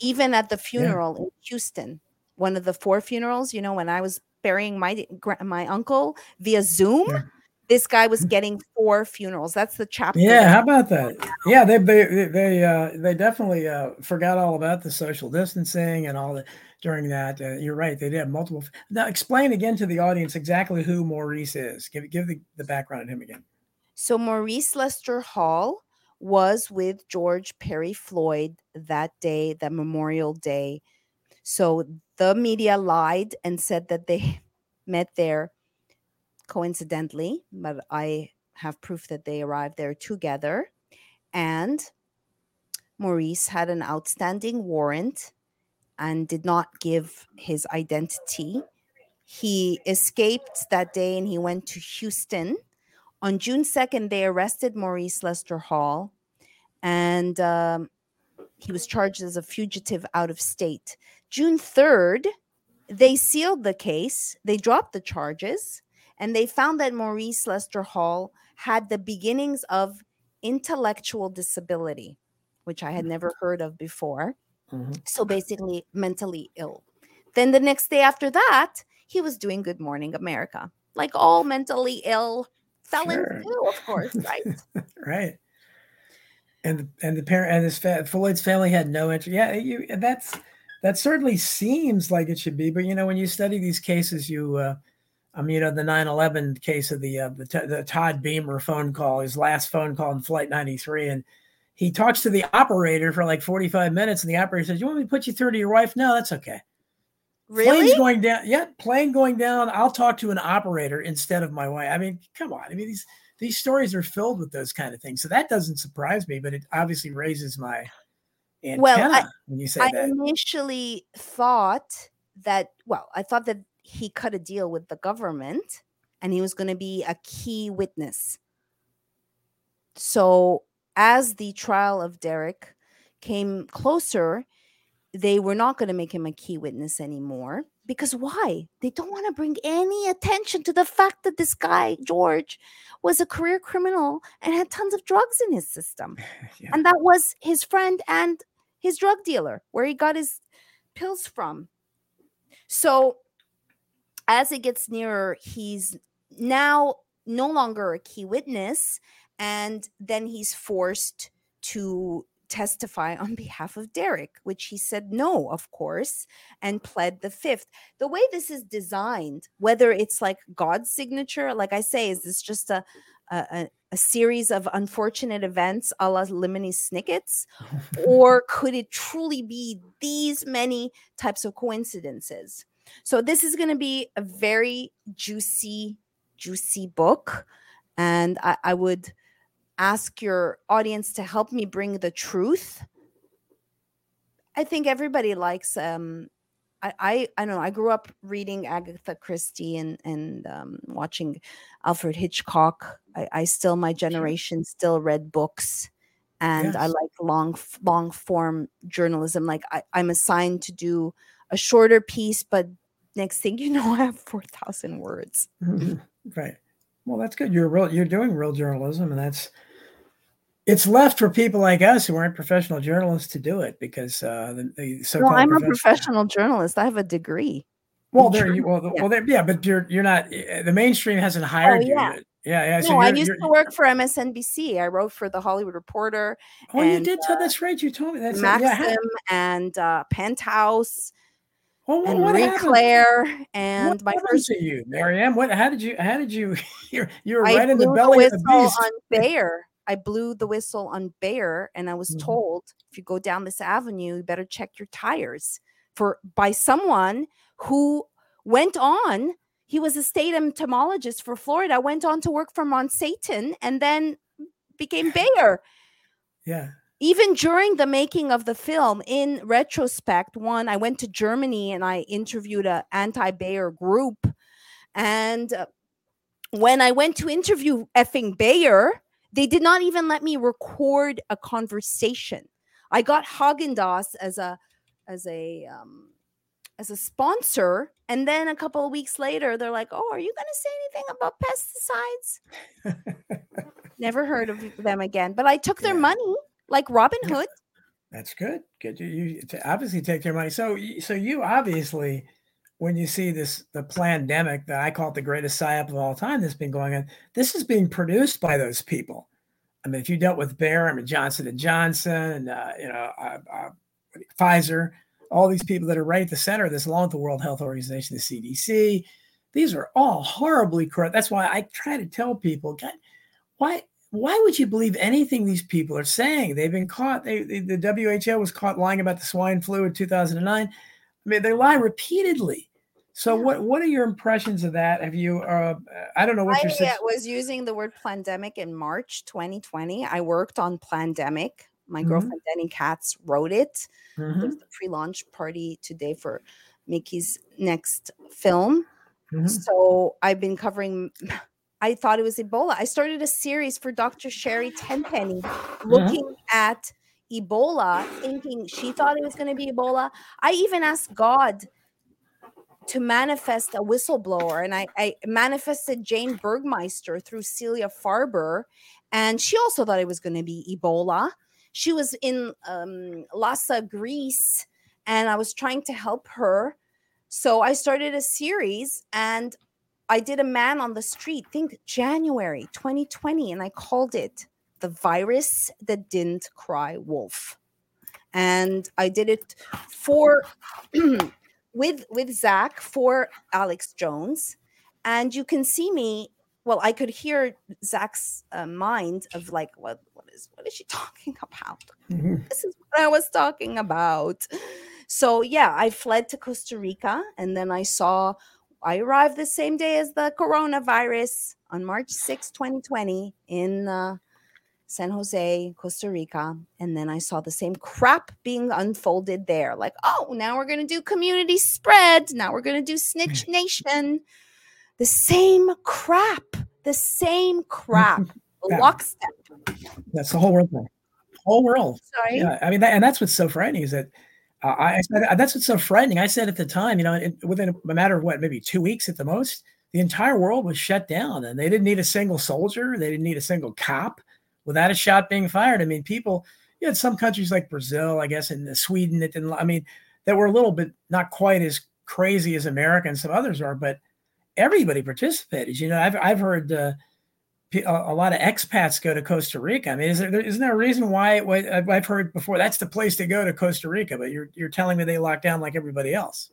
Even at the funeral in Houston, one of the four funerals, you know, when I was burying my my uncle via Zoom, Yeah. this guy was getting four funerals. That's the chapter. Yeah, how about that? Yeah, they they they they, uh, they definitely uh, forgot all about the social distancing and all that during that. Uh, you're right; they did have multiple. Now, explain again to the audience exactly who Maurice is. Give give the, the background on him again. So Maurice Lester Hall was with George Perry Floyd that day, that Memorial Day. So the media lied and said that they met there coincidentally, but I have proof that they arrived there together. And Maurice had an outstanding warrant and did not give his identity. He escaped that day and he went to Houston. On June 2nd, they arrested Maurice Lester Hall and um, he was charged as a fugitive out of state. June 3rd, they sealed the case, they dropped the charges, and they found that Maurice Lester Hall had the beginnings of intellectual disability, which I had never heard of before. Mhm. So basically, mentally ill. Then the next day after that, he was doing Good Morning America, like all mentally ill felons Sure. do, of course, right? Right. And and the parent and his fa- Floyd's family had no interest. Yeah, you that's that certainly seems like it should be. But you know, when you study these cases, you uh, I mean, you know, the 9/11 case of the uh, the, T- the Todd Beamer phone call, his last phone call in Flight 93, and he talks to the operator for like 45 minutes, and the operator says, "You want me to put you through to your wife?" No, that's okay. Plane's going down. Yeah, plane going down. I'll talk to an operator instead of my wife. I mean, come on. I mean, these these stories are filled with those kind of things. So that doesn't surprise me, but it obviously raises my antenna Well, I- when you say I that. initially thought that, well, I thought that he cut a deal with the government and he was going to be a key witness. So, as the trial of Derek came closer, they were not going to make him a key witness anymore. Because why? They don't want to bring any attention to the fact that this guy, George, was a career criminal and had tons of drugs in his system Yeah. and that was his friend and his drug dealer where he got his pills from so as it gets nearer he's now no longer a key witness and then he's forced to testify on behalf of Derek which he said no of course and pled the fifth. The way this is designed whether it's like god's signature like i say is this just a a, a, series of unfortunate events a la lemony snickets? Or could it truly be these many types of coincidences? So this is going to be a very juicy juicy book and I, I would ask your audience to help me bring the truth i think everybody likes um I, I I don't know. I grew up reading Agatha Christie and and um, watching Alfred Hitchcock. I, I still my generation still read books, and I like long long form journalism. Like I, I'm assigned to do a shorter piece, but next thing you know, I have four thousand words. right. Well, that's good. You're real. You're doing real journalism, and that's it's left for people like us who aren't professional journalists to do it because uh, the, the so-called Well, I'm a professional- journalist. I have a degree. Well, there you well, yeah. well, there, yeah, but you're you're not uh, the mainstream hasn't hired you. yeah. yet. Yeah, yeah. so No, I used to work for MSNBC. I wrote for the Hollywood Reporter, Oh, you did tell that's right. You told me that's yeah. Maxim, how- and uh, Penthouse, Oh, what, and what Marie happened? Claire. What And my happened first, to you, Marianne? What? How did you? How did you? You're you were I right in the belly of the beast. on Bayer. I blew the whistle on Bayer, and I was Mhm. told if you go down this avenue, you better check your tires for by someone who went on. He was a state entomologist for Florida. Went on to work for Monsanto, and then became Bayer. Yeah. even during the making of the film in retrospect one i went to germany and i interviewed a anti-bayer group and uh, when i went to interview effing bayer they did not even let me record a conversation i got Haagen-Dazs as a as a um as a sponsor and then a couple of weeks later they're like oh are you going to say anything about pesticides never heard of them again but i took their Yeah. money like robin hood That's good. Good. You, you to obviously take their money. So, so you obviously, when you see this, the pandemic that I call it the greatest psyop of all time that's been going on, this is being produced by those people. I mean, if you dealt with Bayer, I mean Johnson and Johnson, and uh, you know uh, uh, Pfizer, all these people that are right at the center of this, along with the World Health Organization, the CDC, these are all horribly corrupt. That's why I try to tell people, God, why why would you believe anything these people are saying? They've been caught. They, they- the WHO was caught lying about the swine flu in 2009. I mean, they lie repeatedly. So, what what are your impressions of that? Have you? Uh, I don't know what I your. uh, sit- was using the word pandemic in March 2020. I worked on Plandemic. My Mhm. girlfriend Denny Katz wrote it. Mhm, There's the pre-launch party today for Mikki's next film. mhm. So I've been covering. I thought it was Ebola. I started a series for Dr. Sherry Tenpenny, looking at Ebola, thinking she thought it was going to be Ebola. I even asked God to manifest a whistleblower, and I, I manifested Jane Burgermeister through Celia Farber, and she also thought it was going to be Ebola. She was in um, Lhasa, Greece, and I was trying to help her. So I started a series, and I did a man on the street, think January 2020, and I called it The Virus That Didn't Cry Wolf. And I did it for with with Zach for Alex Jones. And you can see me. Well, I could hear Zach's uh, mind of like, what what is what is she talking about? Mhm. this is what I was talking about. So yeah, I fled to Costa Rica and then I saw I arrived the same day as the coronavirus on March 6, 2020 in uh, San Jose, Costa Rica. And then I saw the same crap being unfolded there. Like, oh, now we're going to do community spread. Now we're going to do Snitch Nation. The same crap. The same crap. Yeah. Lockstep. That's the whole world. thing. Whole world. Sorry. Yeah, I mean, that, and that's what's so frightening is that uh, I, I said that's what's so frightening. I said at the time, you know, it, within a matter of what, maybe two weeks at the most, the entire world was shut down, and they didn't need a single soldier, they didn't need a single cop without a shot being fired. I mean, people, you had some countries like Brazil, I guess, and Sweden that didn't. I mean, that were a little bit not quite as crazy as America and some others are, but everybody participated. You know, I've I've heard. Uh, a lot of expats go to Costa Rica. I mean, is there isn't there a reason why? why I've heard before that's the place to go to Costa Rica, but you're you're telling me they locked down like everybody else.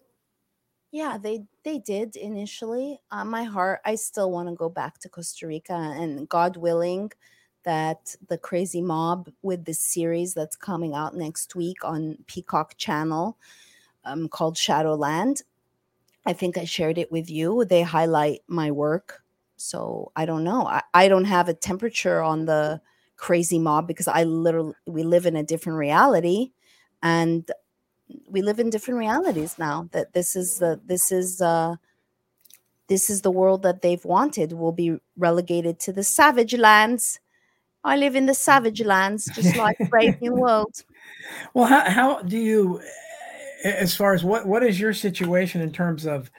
Yeah, they they did initially. Uh, my heart, I still want to go back to Costa Rica, and God willing, that the crazy mob with this series that's coming out next week on Peacock Channel, um, called Shadowland. I think I shared it with you. They highlight my work, so I don't know. I, I don't have a temperature on the crazy mob because I literally we live in a different reality, and we live in different realities now that this is the this is uh this is the world that they've wanted will be relegated to the savage lands i live in the savage lands just like brave new world Well, how how do you, as far as what what is your situation in terms of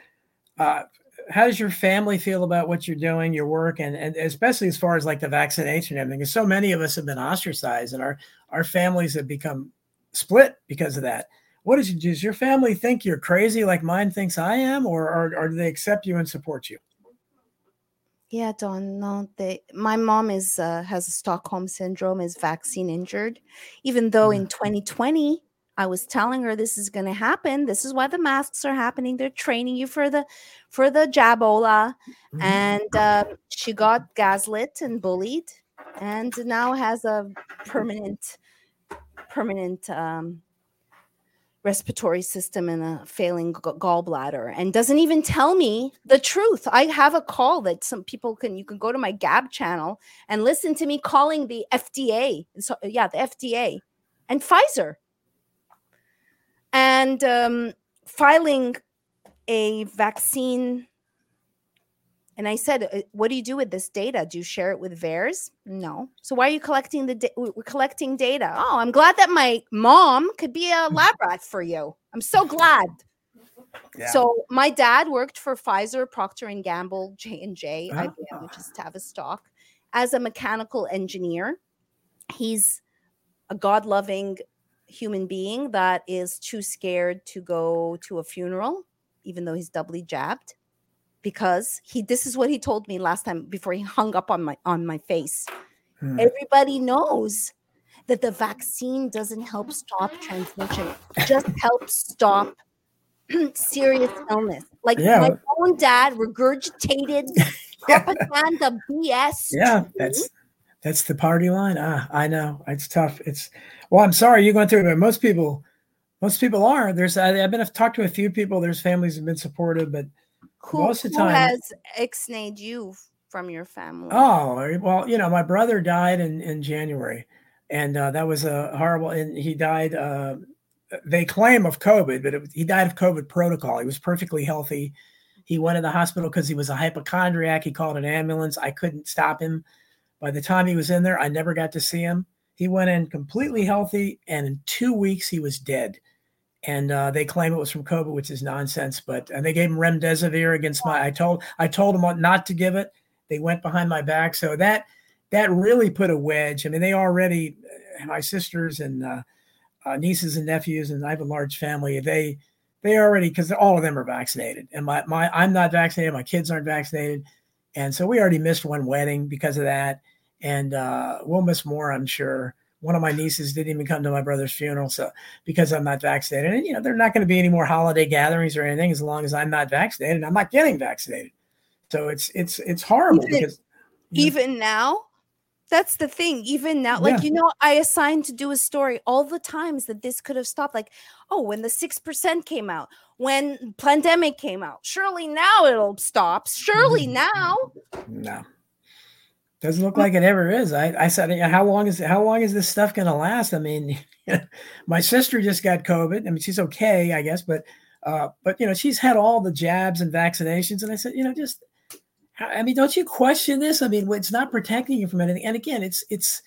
uh, how does your family feel about what you're doing, your work, and, and especially as far as like the vaccination and everything? Because so many of us have been ostracized, and our our families have become split because of that. What does does your family think you're crazy like mine thinks I am, or or, or do they accept you and support you? Yeah, Don. No, they. My mom is uh, has a Stockholm syndrome, is vaccine injured. Even though in 2020 mm. I was telling her this is going to happen. This is why the masks are happening. They're training you for the for the jabola, mm-hmm. and uh, she got gaslit and bullied, and now has a permanent permanent um, respiratory system and a failing gallbladder and doesn't even tell me the truth. I have a call that some people can you can go to my Gab channel and listen to me calling the FDA. So yeah, the FDA and Pfizer. And um, filing a vaccine and I said, uh, "What do you do with this data? Do you share it with VAERS?" No. So why are you collecting the? Da- we're collecting data. Oh, I'm glad that my mom could be a lab rat for you. I'm so glad. Yeah. So my dad worked for Pfizer, Procter and Gamble, J and J, IBM, ah. which is Tavistock, as a mechanical engineer. He's a God-loving human being that is too scared to go to a funeral, even though he's doubly jabbed because he this is what he told me last time before he hung up on my on my face. Hmm. Everybody knows that the vaccine doesn't help stop transmission. It just helps stop serious illness. Like yeah. my own dad regurgitated propaganda BS. Yeah, that's that's the party line. Ah, I know. It's tough. It's well, I'm sorry you're going through it, but most people most people are. There's I, have been I've talked to a few people. There's families have been supportive, but who, Most of the time, who has ixnayed you from your family? Oh, well, you know, my brother died in, in January, and uh, that was a horrible, and he died, uh, they claim of COVID, but it, he died of COVID protocol. He was perfectly healthy. He went to the hospital because he was a hypochondriac. He called an ambulance. I couldn't stop him. By the time he was in there, I never got to see him. He went in completely healthy, and in two weeks, he was dead and uh, they claim it was from COVID, which is nonsense. But and they gave him remdesivir against my. I told I told them not to give it. They went behind my back, so that that really put a wedge. I mean, they already uh, my sisters and uh, uh, nieces and nephews, and I have a large family. They they already because all of them are vaccinated, and my my I'm not vaccinated. My kids aren't vaccinated, and so we already missed one wedding because of that, and uh, we'll miss more, I'm sure one of my nieces didn't even come to my brother's funeral so because i'm not vaccinated. And you know there are not going to be any more holiday gatherings or anything as long as i'm not vaccinated. I'm not getting vaccinated. So it's it's it's horrible even, because even know, now that's the thing. Even now like yeah. you know i assigned to do a story all the times that this could have stopped like oh when the 6% came out when Plandemic came out. Surely now it'll stop. Surely mm-hmm. now no doesn't look like it ever is. I, I said, how long is how long is this stuff going to last? I mean, my sister just got COVID. I mean, she's okay, I guess, but uh, but you know, she's had all the jabs and vaccinations, and I said, you know, just I mean, don't you question this? I mean, it's not protecting you from anything. And again, it's it's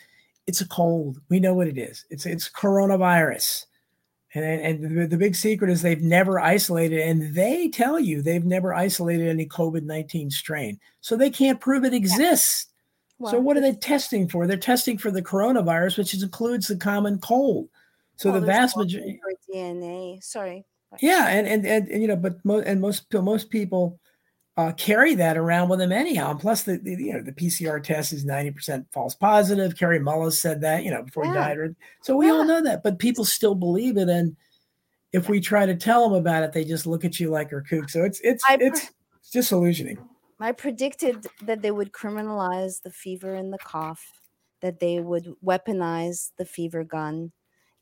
it's a cold. We know what it is. It's it's coronavirus. And, and the, the big secret is they've never isolated, and they tell you they've never isolated any COVID 19 strain. So they can't prove it exists. Well, so what are they testing for? They're testing for the coronavirus, which includes the common cold. So the vast majority DNA. Sorry. Yeah, and, and and, and you know, but mo- and most most people uh, carry that around with them anyhow. And plus, the, the you know the PCR test is ninety percent false positive. Kary Mullis said that you know before yeah. he died. So we yeah. all know that, but people still believe it. And if we try to tell them about it, they just look at you like you're kook. So it's it's I, it's, it's disillusioning. I predicted that they would criminalize the fever and the cough, that they would weaponize the fever gun.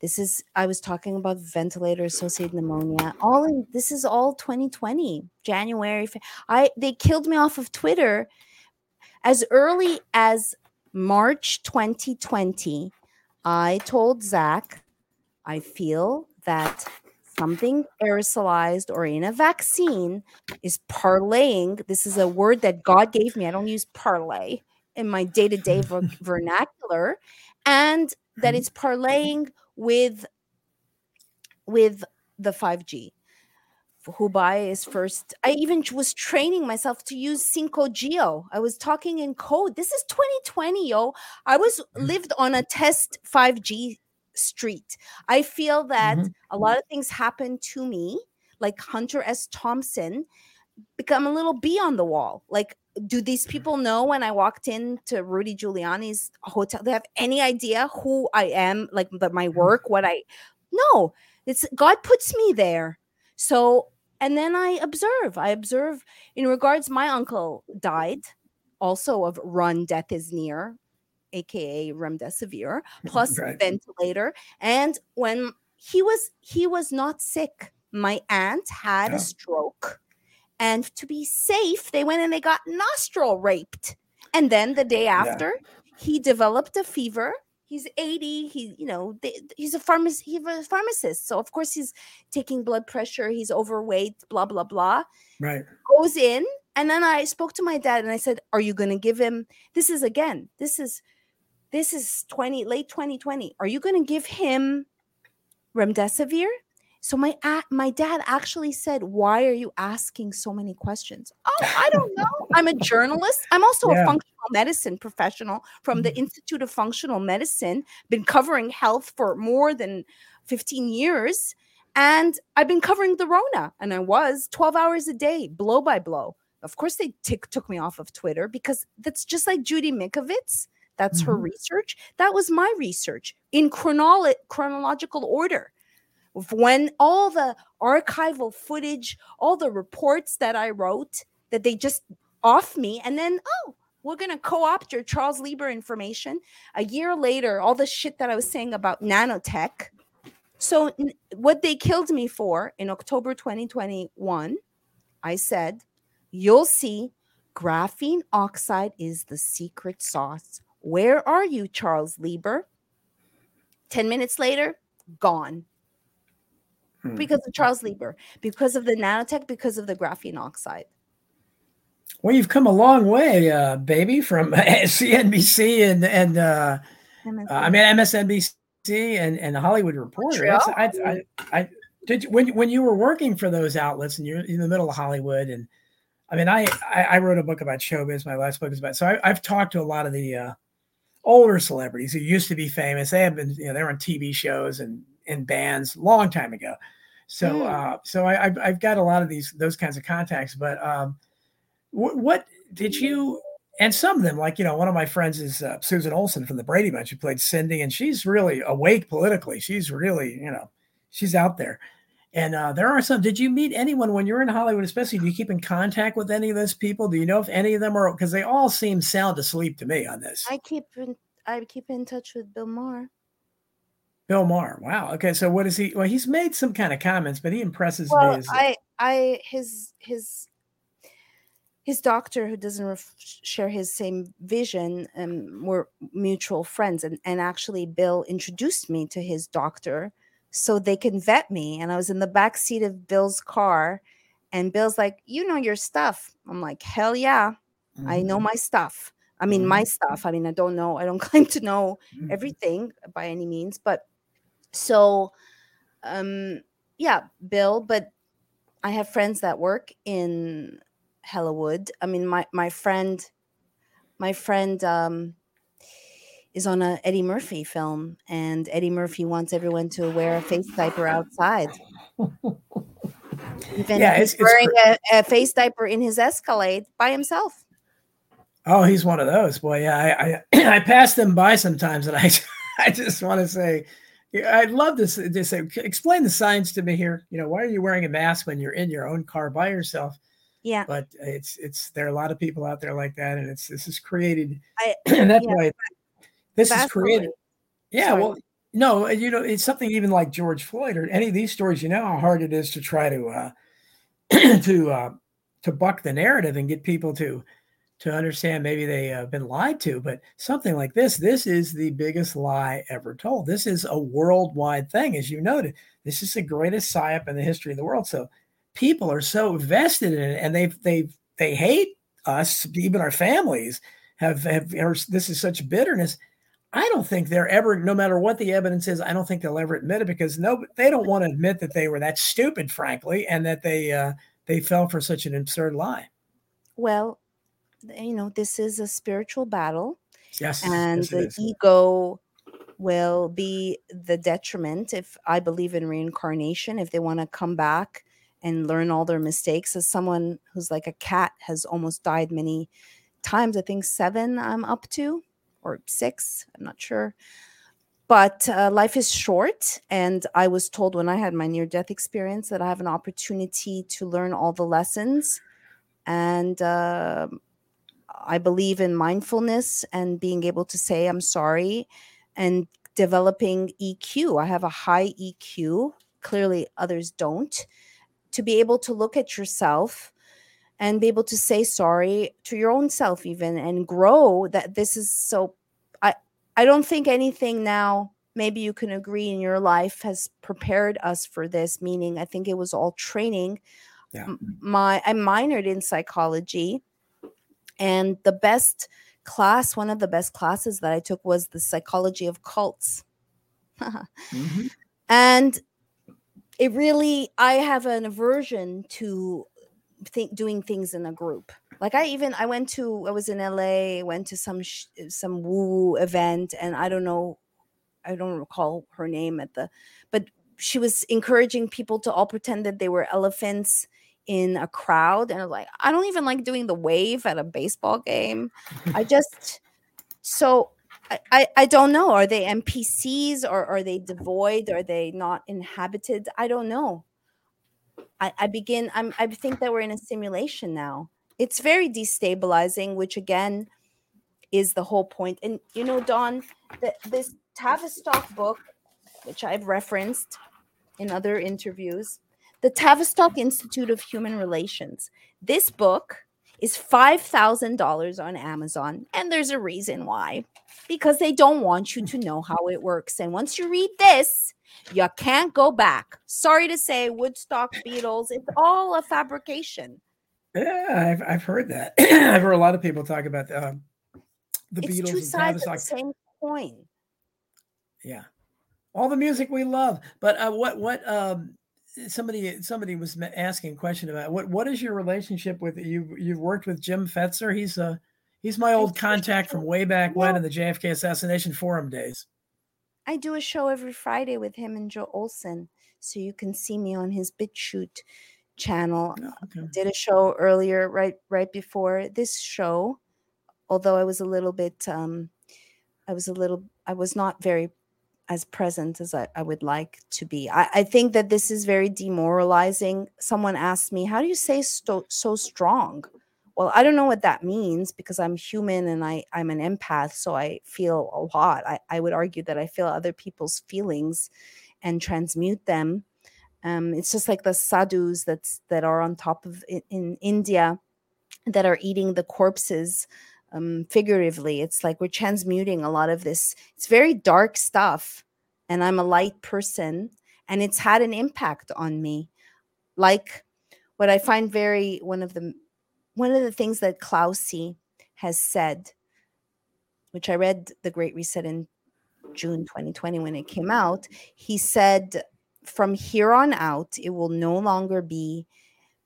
This is I was talking about ventilator associated pneumonia. All in this is all 2020, January. I they killed me off of Twitter as early as March 2020. I told Zach, I feel that something aerosolized or in a vaccine is parlaying. This is a word that God gave me. I don't use parlay in my day to day vernacular, and that it's parlaying with with the 5G. Hubei is first. I even was training myself to use Cinco Geo. I was talking in code. This is 2020, yo. I was Mm. lived on a test 5G street. I feel that Mhm. a lot of things happen to me, like Hunter S. Thompson, become a little bee on the wall. Like, do these people know when I walked into Rudy Giuliani's hotel? They have any idea who I am, like the, my work, what I no. It's God puts me there. So, and then I observe. I observe in regards, my uncle died also of run death is near, aka remdesivir, mm, plus Right. ventilator. And when he was he was not sick, my aunt had Yeah. a stroke. And to be safe, they went and they got nostril raped. And then the day after, he developed a fever. He's 80. He, you know, they, he's a pharmacist. He's a pharmacist. So of course he's taking blood pressure. He's overweight. Blah blah blah. Right. Goes in, and then I spoke to my dad and I said, "Are you going to give him? This is again. This is, this is 20 late 2020. Are you going to give him remdesivir?" So my my dad actually said, "Why are you asking so many questions?" Oh, I don't know. I'm a journalist. I'm also Yeah. a functional medicine professional from the mm-hmm. Institute of Functional Medicine. Been covering health for more than 15 years, and I've been covering the Rona, and I was 12 hours a day, blow by blow. Of course, they tick took me off of Twitter because that's just like Judy Mikovits. That's her Mhm. research. That was my research in chronolo- chronological order when all the archival footage, all the reports that I wrote that they just off me, and then oh, we're gonna co-opt your Charles Lieber information. A year later, all the shit that I was saying about nanotech. So n- what they killed me for in October 2021, I said, you'll see graphene oxide is the secret sauce. Where are you, Charles Lieber? 10 minutes later, gone Hmm. because of Charles Lieber, because of the nanotech, because of the graphene oxide. Well, you've come a long way, uh, baby, from CNBC and and uh, uh, I mean MSNBC and and the Hollywood Reporter. I, I, I did you- when when you were working for those outlets and you're in the middle of Hollywood and I mean I I, I wrote a book about showbiz. My last book is about so I, I've talked to a lot of the uh, older celebrities who used to be famous. They have been you know they're on TV shows and in bands long time ago. So Mm. uh, so I, I've I've got a lot of these those kinds of contacts, but. um what, what did you and some of them like you know one of my friends is uh, susan olson from the brady bunch who played cindy and she's really awake politically she's really you know she's out there and uh, there are some did you meet anyone when you're in hollywood especially do you keep in contact with any of those people do you know if any of them are because they all seem sound asleep to me on this I keep in, I keep in touch with Bill Maher. bill maher wow okay so what is he well he's made some kind of comments but he impresses me Well, as I, I, his, his, his doctor who doesn't ref- share his same vision, um, we're mutual friends, and and actually Bill introduced me to his doctor so they can vet me. And I was in the back seat of Bill's car, and Bill's like, "You know your stuff." I'm like, "Hell yeah, I know my stuff." I mean, my stuff. I mean, I don't know. I don't claim to know Mhm. everything by any means but so um yeah bill but i have friends that work in hellowood i mean my my friend my friend um is on a eddie murphy film and eddie murphy wants everyone to wear a face diaper outside even Yeah, he's it's- it's wearing a, a face diaper in his escalade by himself Oh, he's one of those. Boy, yeah, I I, I pass them by sometimes, and I I just want to say, I'd love to, to say, explain the science to me here. You know, why are you wearing a mask when you're in your own car by yourself? yeah But it's it's there are a lot of people out there like that, and it's this is created, I- and that's yeah. why this is created. Yeah, Sorry. well, no, you know, it's something even like George Floyd or any of these stories. You know how hard it is to try to uh, to uh, to buck the narrative and get people to to understand maybe they have been lied to. But something like this, this is the biggest lie ever told. This is a worldwide thing, as you noted. This is the greatest psyop in the history of the world. So people are so vested in it, and they they they hate us, even our families have have. This is such bitterness. I don't think they're ever, no matter what the evidence is, I don't think they'll ever admit it because no, they don't want to admit that they were that stupid, frankly, and that they uh, they fell for such an absurd lie. Well, you know, this is a spiritual battle. Yes, and yes, the ego will be the detriment if I believe in reincarnation. If they want to come back and learn all their mistakes, as someone who's like a cat has almost died many times, I think seven I'm up to or six, I'm not sure. But uh, life is short. And I was told when I had my near death experience that I have an opportunity to learn all the lessons. And uh, I believe in mindfulness and being able to say, I'm sorry, and developing EQ. I have a high EQ. Clearly, others don't. To be able to look at yourself and be able to say sorry to your own self even and grow that this is so i i don't think anything now maybe you can agree in your life has prepared us for this meaning i think it was all training yeah. my i minored in psychology and the best class one of the best classes that i took was the psychology of cults mm-hmm. and it really i have an aversion to think doing things in a group like i even i went to i was in la went to some sh- some woo event and i don't know i don't recall her name at the but she was encouraging people to all pretend that they were elephants in a crowd and I was like i don't even like doing the wave at a baseball game i just so I, I don't know. Are they NPCs or are they devoid? Are they not inhabited? I don't know. I, I begin I'm I think that we're in a simulation now. It's very destabilizing, which again is the whole point. And you know, Don, the, this Tavistock book, which I've referenced in other interviews, the Tavistock Institute of Human Relations. This book is $5,000 on Amazon, and there's a reason why. Because they don't want you to know how it works. And once you read this, you can't go back. Sorry to say, Woodstock Beatles, it's all a fabrication. Yeah, I've, I've heard that. I've heard a lot of people talk about uh, the it's Beatles. Two sides of the same coin. Yeah, all the music we love. But uh, what what um, somebody somebody was asking a question about what what is your relationship with you? You've worked with Jim Fetzer. He's a he's my old contact from way back when in the JFK assassination forum days. I do a show every Friday with him and Joe Olson, so you can see me on his BitChute channel. Oh, okay. Did a show earlier, right right before this show. Although I was a little bit, um, I was a little, I was not very as present as I, I would like to be. I, I, think that this is very demoralizing. Someone asked me, "How do you say so, so strong?" Well i don't know what that means because i'm human and i i'm an empath so i feel a lot. I, I would argue that i feel other people's feelings and transmute them. Um, it's just like the sadhus that's that are on top of in, in india that are eating the corpses um, figuratively. It's like we're transmuting a lot of this. It's very dark stuff and i'm a light person and it's had an impact on me. Like what i find very one of the one of the things that Cloughesy has said, which I read The Great Reset in June 2020 when it came out, he said, from here on out, it will no longer be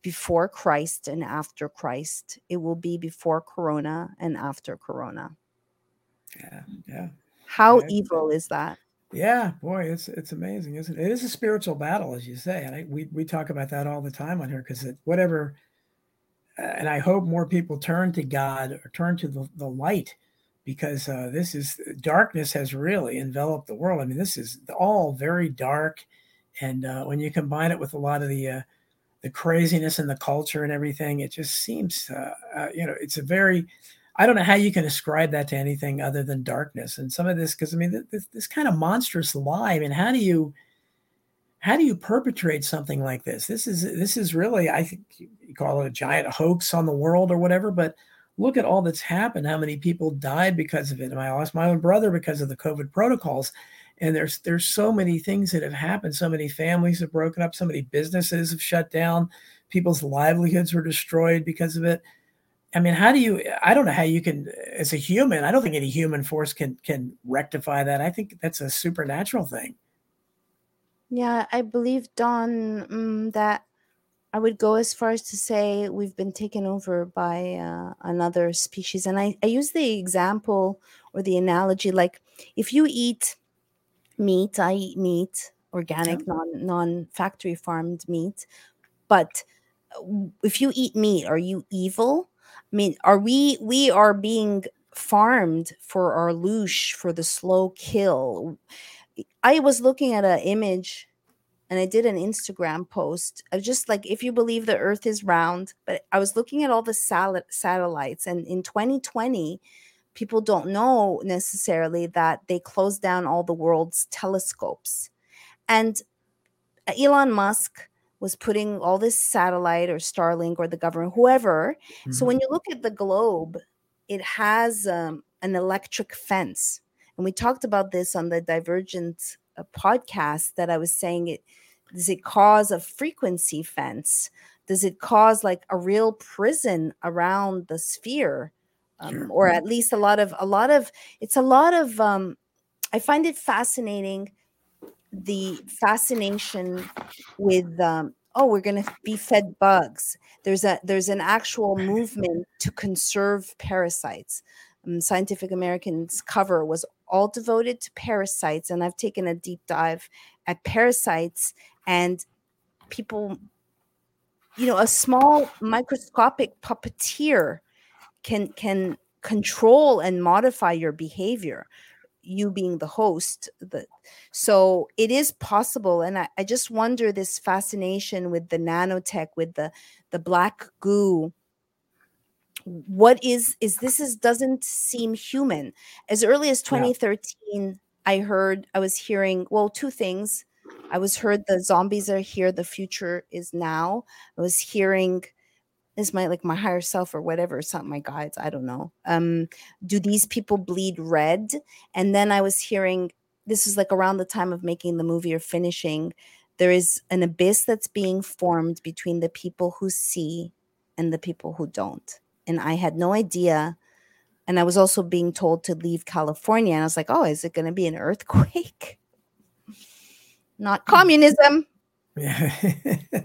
before Christ and after Christ. It will be before Corona and after Corona. Yeah, yeah. How yeah. evil is that? Yeah, boy, it's it's amazing, isn't it? It is a spiritual battle, as you say, and I, we we talk about that all the time on here because whatever and I hope more people turn to God or turn to the, the light because uh, this is darkness has really enveloped the world. I mean, this is all very dark. And uh, when you combine it with a lot of the, uh, the craziness and the culture and everything, it just seems, uh, uh, you know, it's a very, I don't know how you can ascribe that to anything other than darkness. And some of this, because I mean, this, this kind of monstrous lie. I mean, how do you, how do you perpetrate something like this? This is this is really I think you call it a giant hoax on the world or whatever, but look at all that's happened. How many people died because of it? And I lost my own brother because of the COVID protocols, and there's there's so many things that have happened. So many families have broken up. So many businesses have shut down. People's livelihoods were destroyed because of it. I mean, how do you? I don't know how you can, as a human. I don't think any human force can can rectify that. I think that's a supernatural thing. Yeah, I believe Don um, that I would go as far as to say we've been taken over by uh, another species, and I I use the example or the analogy like if you eat meat, I eat meat, organic, yeah. non non factory farmed meat, but uh, if you eat meat, are you evil? I mean, are we we are being farmed for our loosh for the slow kill? I was looking at an image and I did an Instagram post I just like if you believe the earth is round, but I was looking at all the sal- satellites and in 2020 people don't know necessarily that they closed down all the world's telescopes. And Elon Musk was putting all this satellite or Starlink or the government, whoever. Mm-hmm. So when you look at the globe, it has um, an electric fence. And we talked about this on the Divergent uh, podcast that I was saying it does it cause a frequency fence? Does it cause like a real prison around the sphere? Um, sure. or at least a lot of a lot of it's a lot of um, I find it fascinating the fascination with um, oh we're going to be fed bugs there's a there's an actual movement to conserve parasites um, scientific american's cover was all devoted to parasites and i've taken a deep dive at parasites and people you know a small microscopic puppeteer can can control and modify your behavior you being the host the so it is possible and I, I just wonder this fascination with the nanotech with the the black goo what is is this is doesn't seem human. As early as 2013 yeah. i heard i was hearing well two things. I was heard the zombies are here the future is now. I was hearing is my like my higher self or whatever it's not my guides i don't know. Um do these people bleed red? And then i was hearing this is like around the time of making the movie or finishing there is an abyss that's being formed between the people who see and the people who don't and i had no idea and i was also being told to leave california and i was like oh is it going to be an earthquake not communism yeah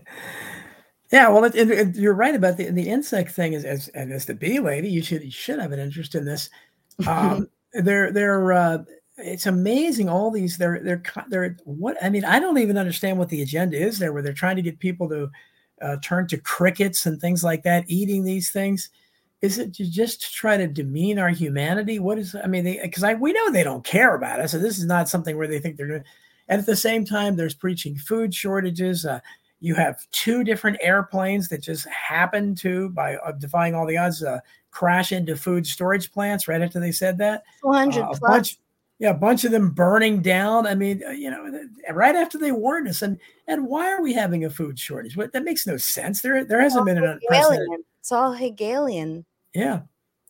Yeah, well, it, it, it, you're right about the the insect thing. As as, as the bee lady, you should you should have an interest in this. Um, they're they're uh, it's amazing. All these they're they're they're what I mean. I don't even understand what the agenda is there, where they're trying to get people to uh, turn to crickets and things like that, eating these things. Is it just to try to demean our humanity? What is I mean? Because I we know they don't care about us, so this is not something where they think they're doing. And at the same time, there's preaching food shortages. Uh, you have two different airplanes that just happen to, by uh, defying all the odds, uh, crash into food storage plants right after they said that. 400 uh, plus. Bunch, yeah, a bunch of them burning down. I mean, uh, you know, right after they warned us. And and why are we having a food shortage? What that makes no sense. There there hasn't been an unprecedented. It's all Hegelian. Yeah,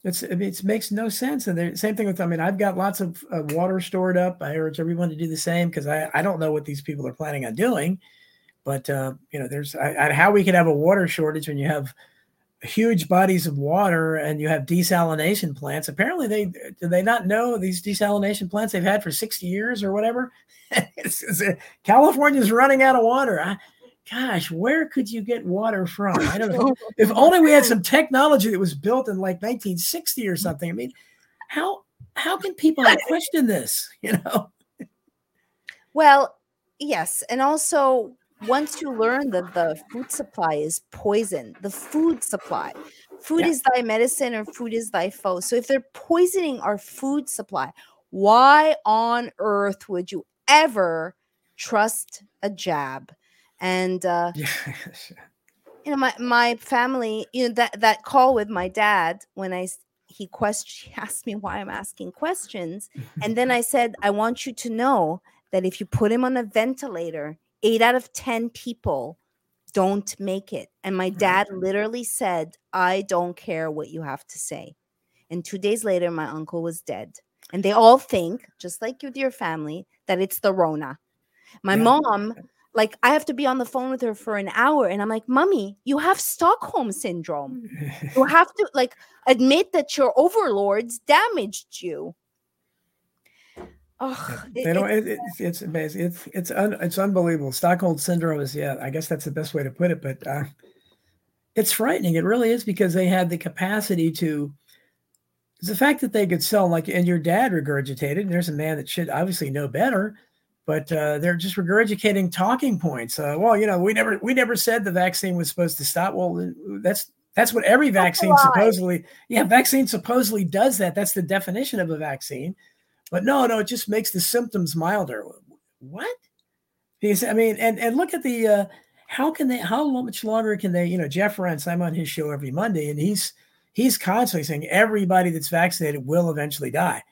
it's it makes no sense. And the same thing with I mean, I've got lots of uh, water stored up. I urge everyone to do the same because I I don't know what these people are planning on doing. But uh, you know, there's I, I, how we could have a water shortage when you have huge bodies of water and you have desalination plants. Apparently, they do they not know these desalination plants they've had for 60 years or whatever. uh, California's running out of water. I, gosh, where could you get water from? I don't know. if only we had some technology that was built in like 1960 or something. I mean, how how can people question this? You know. Well, yes, and also once you learn that the food supply is poison, the food supply, food yeah. is thy medicine or food is thy foe. So if they're poisoning our food supply, why on earth would you ever trust a jab? And uh, you know, my my family, you know, that that call with my dad when I he questioned, he asked me why I'm asking questions, and then I said, I want you to know that if you put him on a ventilator, eight out of 10 people don't make it. And my dad literally said, I don't care what you have to say. And two days later, my uncle was dead. And they all think, just like with your family, that it's the Rona. My yeah. mom like I have to be on the phone with her for an hour and I'm like, "Mummy, you have Stockholm syndrome. you have to like admit that your overlords damaged you." Oh, they it, don't. It, it's it's amazing. It's it's un, it's unbelievable. Stockholm syndrome is yeah. I guess that's the best way to put it. But uh, it's frightening. It really is because they had the capacity to. The fact that they could sell like, and your dad regurgitated. And there's a man that should obviously know better but uh, they're just regurgitating talking points. Uh, well, you know, we never we never said the vaccine was supposed to stop. Well, that's that's what every vaccine supposedly. Yeah, vaccine supposedly does that. That's the definition of a vaccine. But no, no, it just makes the symptoms milder. What? Because I mean, and and look at the uh, how can they? How much longer can they? You know, Jeff Rense. I'm on his show every Monday, and he's he's constantly saying everybody that's vaccinated will eventually die.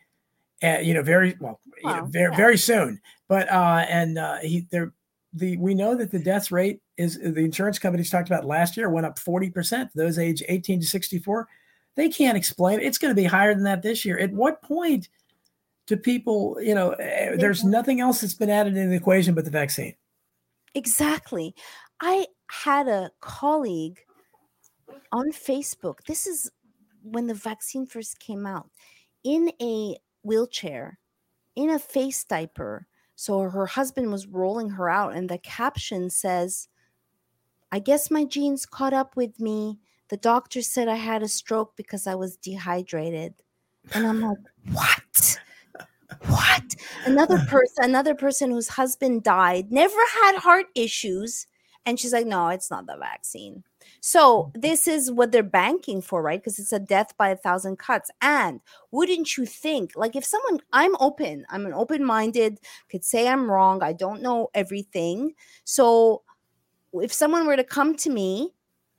And you know, very well, wow, you know, very yeah. very soon. But uh, and uh, he there the we know that the death rate is the insurance companies talked about last year went up 40% those age 18 to 64 they can't explain it. it's going to be higher than that this year at what point do people you know eh, there's nothing else that's been added in the equation but the vaccine exactly i had a colleague on facebook this is when the vaccine first came out in a wheelchair in a face diaper so her husband was rolling her out, and the caption says, I guess my genes caught up with me. The doctor said I had a stroke because I was dehydrated. And I'm like, what? What? Another person, another person whose husband died, never had heart issues. And she's like, no, it's not the vaccine. So mm-hmm. this is what they're banking for, right? Because it's a death by a thousand cuts. And wouldn't you think, like, if someone, I'm open, I'm an open minded, could say I'm wrong, I don't know everything. So if someone were to come to me,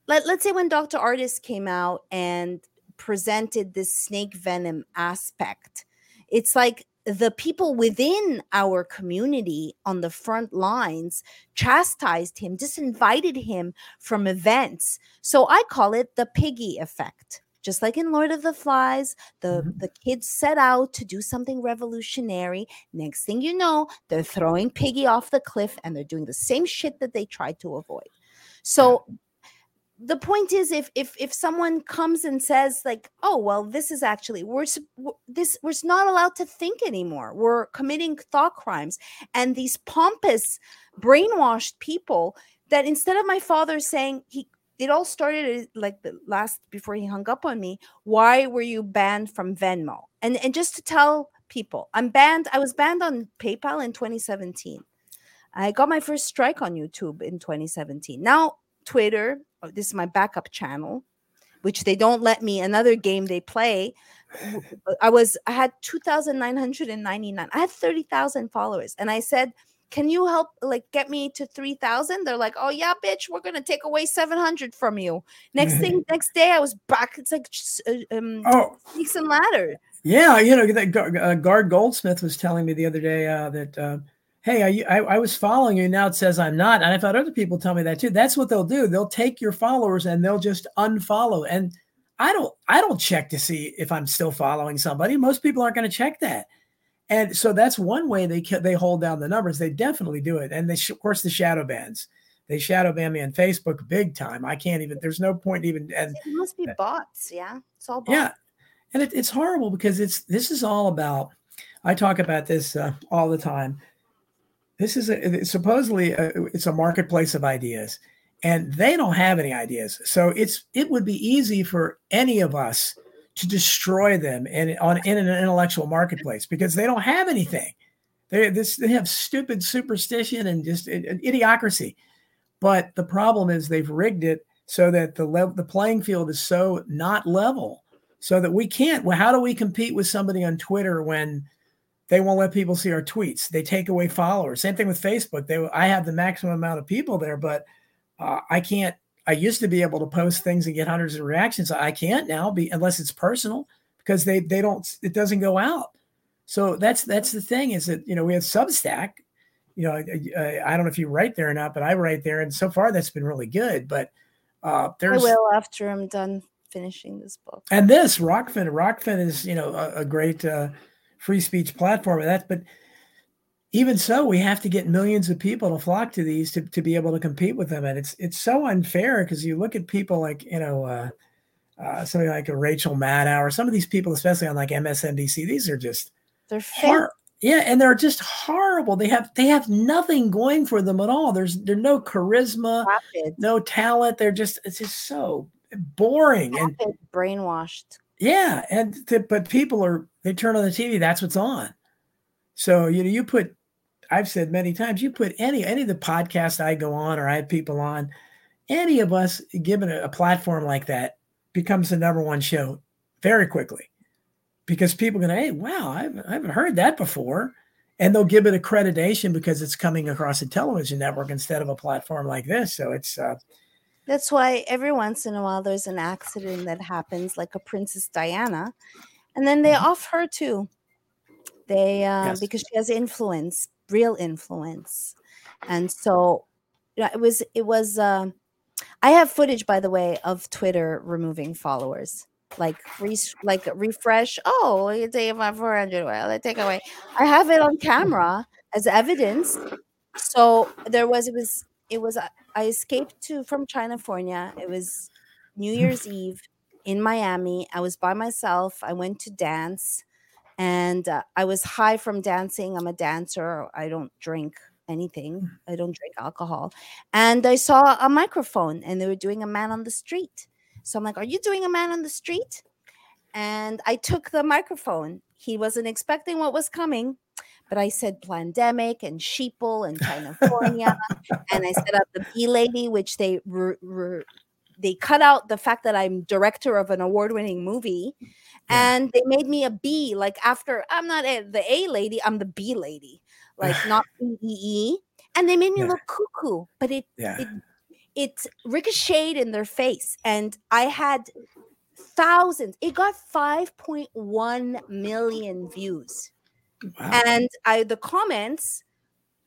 let, let's say when Dr. Ardis came out and presented this snake venom aspect, it's like the people within our community on the front lines chastised him, disinvited him from events. So I call it the piggy effect. Just like in Lord of the Flies, the, mm-hmm. the kids set out to do something revolutionary. Next thing you know, they're throwing Piggy off the cliff and they're doing the same shit that they tried to avoid. So the point is if if if someone comes and says like oh well this is actually we're this we're not allowed to think anymore. We're committing thought crimes. And these pompous brainwashed people that instead of my father saying he it all started uh, like the last before he hung up on me why were you banned from venmo? And and just to tell people i'm banned i was banned on paypal in 2017 i got my first strike on youtube in 2017 now twitter Oh, this is my backup channel, which they don't let me. Another game they play. I was I had two thousand nine hundred and ninety nine. I had thirty thousand followers, and I said, "Can you help like get me to three thousand? They're like, "Oh yeah, bitch, we're gonna take away seven hundred from you." Next thing, next day, I was back. It's like uh, um, oh, snakes and ladder. Yeah, you know that uh, Gard Goldsmith was telling me the other day uh, that. Uh, hey, I, I, I, was following you. Now it says I'm not. And I've had other people tell me that too. That's what they'll do. They'll take your followers and they'll just unfollow. And I don't, I don't check to see if I'm still following somebody. Most people aren't going to check that. And so that's one way they they hold down the numbers. They definitely do it. And they, of course, the shadow bans. They shadow ban me on Facebook big time. I can't even. There's no point even. And it must be bots. Yeah, it's all bots. Yeah, and it, it's horrible because it's this is all about. I talk about this uh, all the time this is a, supposedly a, it's a marketplace of ideas, and they don't have any ideas. So it's it would be easy for any of us to destroy them in on in an intellectual marketplace because they don't have anything. They this they have stupid superstition and just an idiocracy. But the problem is they've rigged it so that the level the playing field is so not level, so that we can't. Well, how do we compete with somebody on Twitter when they won't let people see our tweets. They take away followers. Same thing with Facebook. They I have the maximum amount of people there, but uh, I can't. I used to be able to post things and get hundreds of reactions. I can't now, be unless it's personal because they they don't. It doesn't go out. So that's that's the thing is that you know we have Substack. You know, I, I don't know if you write there or not, but I write there, and so far that's been really good. But uh, there's I will after I'm done finishing this book. And this Rokfin, Rokfin is you know a, a great. Uh, free speech platform. That's but even so, we have to get millions of people to flock to these to, to be able to compete with them. And it's it's so unfair because you look at people like, you know, uh, uh, somebody like a Rachel Maddow or some of these people, especially on like MSNBC, these are just they're hor- yeah, and they're just horrible. They have they have nothing going for them at all. There's there's no charisma, Rapid. no talent. They're just it's just so boring and brainwashed. yeah, and to, but people are they turn on the TV, that's what's on. So you know, you put I've said many times, you put any any of the podcasts I go on or I have people on, any of us given a, a platform like that becomes the number one show very quickly. Because people are gonna, hey, wow, I haven't, I haven't heard that before. And they'll give it accreditation because it's coming across a television network instead of a platform like this. So it's uh, That's why every once in a while there's an accident that happens, like a Princess Diana, and then they Mhm. off her too. They uh, Yes. because she has influence, real influence, and so it was it was. um I have footage, by the way, of Twitter removing followers. Like re- like refresh. Oh, you take my four hundred. Well, they take away. I have it on camera as evidence. So there was it was it was I escaped to from California. It was New Year's Eve in Miami. I was by myself. I went to dance and uh, I was high from dancing. I'm a dancer. I don't drink anything. I don't drink alcohol. And I saw a microphone and they were doing a man on the street. So I'm like, "Are you doing a man on the street?" And I took the microphone. He wasn't expecting what was coming, but I said pandemic and sheeple and California, and I set up the B lady, which they re- re- they cut out the fact that I'm director of an award-winning movie, Yeah. and they made me a B. Like after I'm not a, the A lady, I'm the B lady, like not B E E. And they made me Yeah. look cuckoo, but it yeah. it it ricocheted in their face and i had thousands it got 5.1 million views Wow. and i the comments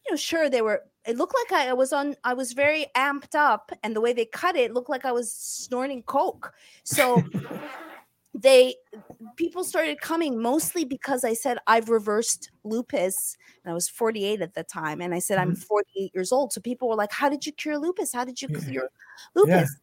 you know sure they were it looked like I, was on i was very amped up and the way they cut it looked like i was snorting coke. So they people started coming mostly because i said i've reversed lupus and i was 48 at the time and i said i'm mm-hmm. 48 years old. So people were like how did you cure lupus? How did you Yeah. cure lupus?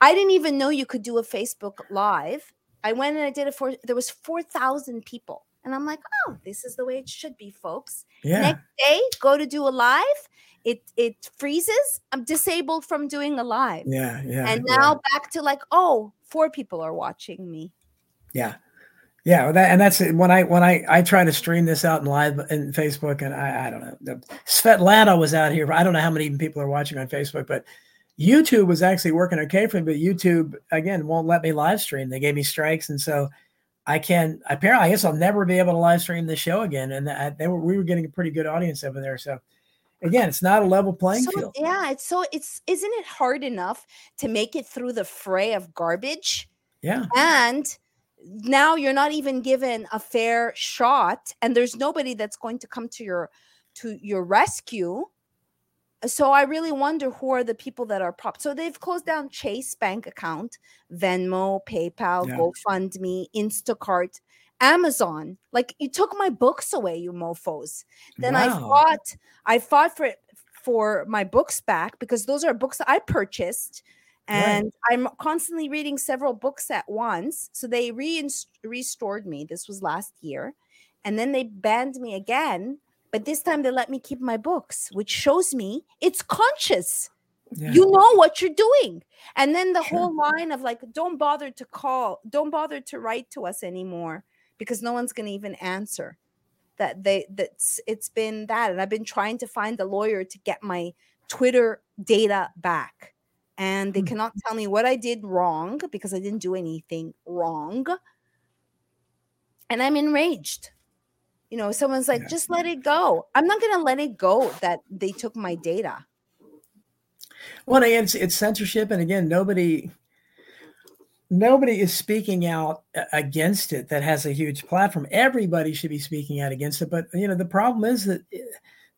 I didn't even know you could do a facebook live. I went and i did it for there was 4000 people and i'm like oh this is the way it should be folks. Yeah. next day go to do a live it it freezes i'm disabled from doing a live Yeah. Yeah. and yeah. now back to like oh four people are watching me Yeah. Yeah, that, and that's when I when I I try to stream this out in live in Facebook, and I I don't know. Svetlana was out here. I don't know how many people are watching on Facebook, but YouTube was actually working okay for me. But YouTube again won't let me live stream. They gave me strikes, and so I can apparently I guess I'll never be able to live stream the show again. And that, they were we were getting a pretty good audience over there. So again, it's not a level playing so, field. yeah it's so it's isn't it hard enough to make it through the fray of garbage Yeah, and now you're not even given a fair shot and there's nobody that's going to come to your to your rescue so i really wonder who are the people that are prop so they've closed down chase bank account venmo paypal Yeah. gofundme instacart amazon. Like you took my books away you mofos. Then i fought i fought for for my books back because those are books that i purchased Right. and i'm constantly reading several books at once. So they reins restored me. This was last year and then they banned me again but this time they let me keep my books which shows me it's conscious. Yeah. you know what you're doing. And then the Sure. whole line of like don't bother to call don't bother to write to us anymore because no one's going to even answer that they that's it's been that and i've been trying to find a lawyer to get my twitter data back. And they Hmm. cannot tell me what i did wrong because i didn't do anything wrong. And i'm enraged. You know someone's like Yeah. just let it go. I'm not going to let it go that they took my data. Well, again, it's, it's censorship, and again, nobody nobody is speaking out against it that has a huge platform. Everybody should be speaking out against it, but you know the problem is that eh,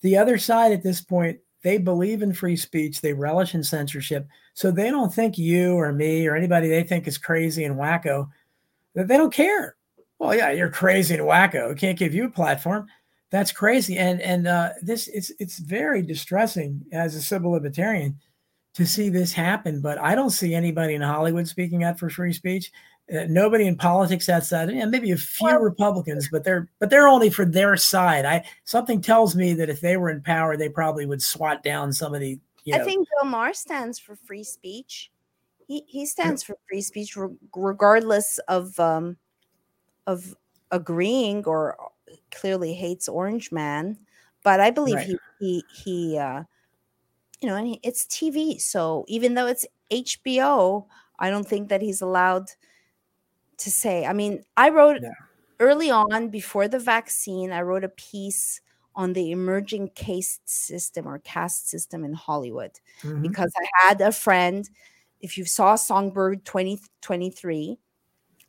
the other side at this point they believe in free speech, they relish in censorship, so they don't think you or me or anybody they think is crazy and wacko that they don't care. Well, yeah, you're crazy and wacko. Can't give you a platform. That's crazy. And and uh, this it's it's very distressing as a civil libertarian to see this happen. But I don't see anybody in Hollywood speaking out for free speech. Uh, nobody in politics outside, and maybe a few well, Republicans, but they're but they're only for their side. I something tells me that if they were in power, they probably would swat down some of the. You know, I think Bill Maher stands for free speech. He he stands for free speech, regardless of um, of agreeing or clearly hates Orange Man. But I believe right. he he he uh, you know, and it's TV. So even though it's HBO, I don't think that he's allowed to say. I mean, I wrote yeah. early on before the vaccine, I wrote a piece on the emerging caste system or caste system in Hollywood mm-hmm. because I had a friend. If you saw Songbird 2023,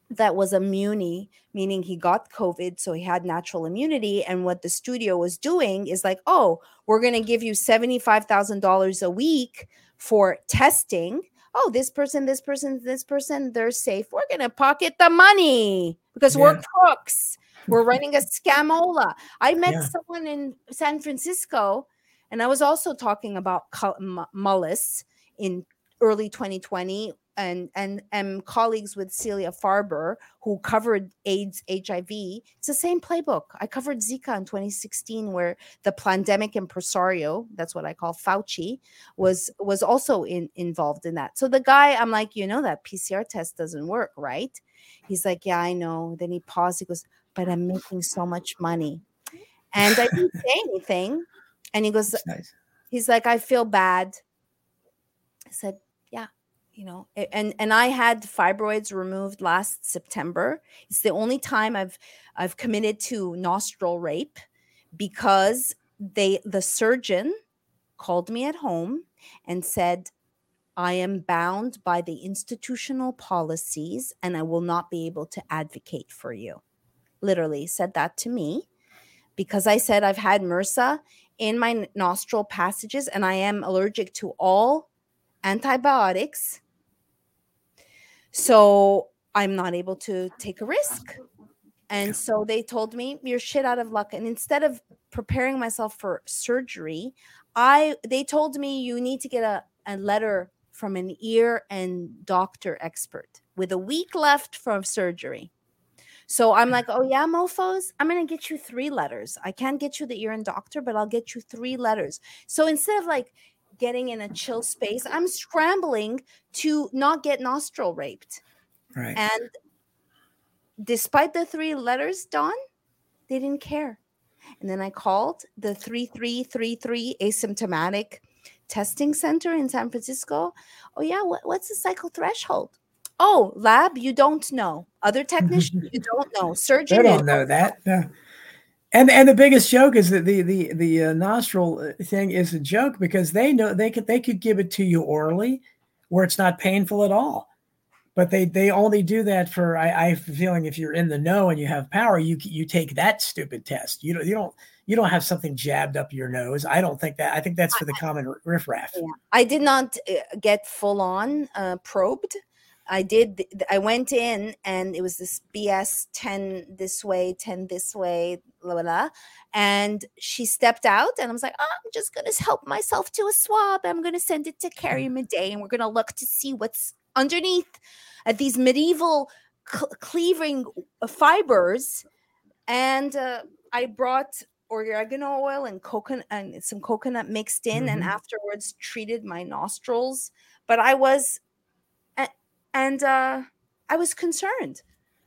that was a muni, meaning he got COVID, so he had natural immunity. And what the studio was doing is like, oh, we're going to give you $75,000 a week for testing oh, this person, this person, this person, they're safe. We're going to pocket the money because yeah. we're crooks. We're running a scamola. I met yeah. someone in San Francisco, and I was also talking about Mullis in early 2020 and and am colleagues with Celia Farber, who covered AIDS, HIV. It's the same playbook. I covered Zika in 2016, where the pandemic impresario, that's what I call Fauci, was was also in, involved in that. So the guy, I'm like, you know, that PCR test doesn't work, right? He's like, yeah, I know. Then he paused. He goes, but I'm making so much money, and I didn't say anything. And he goes, nice. he's like, I feel bad. I said, you know and and i had fibroids removed last september. It's the only time i've i've committed to nostril rape because they the surgeon called me at home and said i am bound by the institutional policies and i will not be able to advocate for you. Literally said that to me because i said i've had mrsa in my nostril passages and i am allergic to all antibiotics so I'm not able to take a risk. And so they told me you're shit out of luck. And instead of preparing myself for surgery, I they told me you need to get a, a letter from an ear and doctor expert with a week left from surgery. So I'm like, oh yeah, mofos, I'm gonna get you three letters. I can't get you the ear and doctor, but I'll get you three letters. So instead of like getting in a chill space. I'm scrambling to not get nostril raped. Right. And despite the three letters, Don, they didn't care. And then I called the 3333 asymptomatic testing center in San Francisco. Oh, yeah. What, what's the cycle threshold? Oh, lab, you don't know. Other technicians, you don't know. Surgeon, they don't know that. Yeah. And and the biggest joke is that the the the uh, nostril uh, thing is a joke because they know they could they could give it to you orally, where it's not painful at all, but they they only do that for I, I have a feeling if you're in the know and you have power, you you take that stupid test. You don't you don't you don't have something jabbed up your nose. I don't think that. I think that's for the common riffraff. Yeah. I did not uh, get full on uh, probed. I did. I went in, and it was this BS ten this way, ten this way, blah, blah, blah. And she stepped out, and I was like, oh, I'm just going to help myself to a swab. I'm going to send it to Carrie Madej, and we're going to look to see what's underneath at these medieval cl- cleaving uh, fibers. And uh, I brought oregano oil and coconut and some coconut mixed in, mm-hmm. and afterwards treated my nostrils. But I was, and uh, I was concerned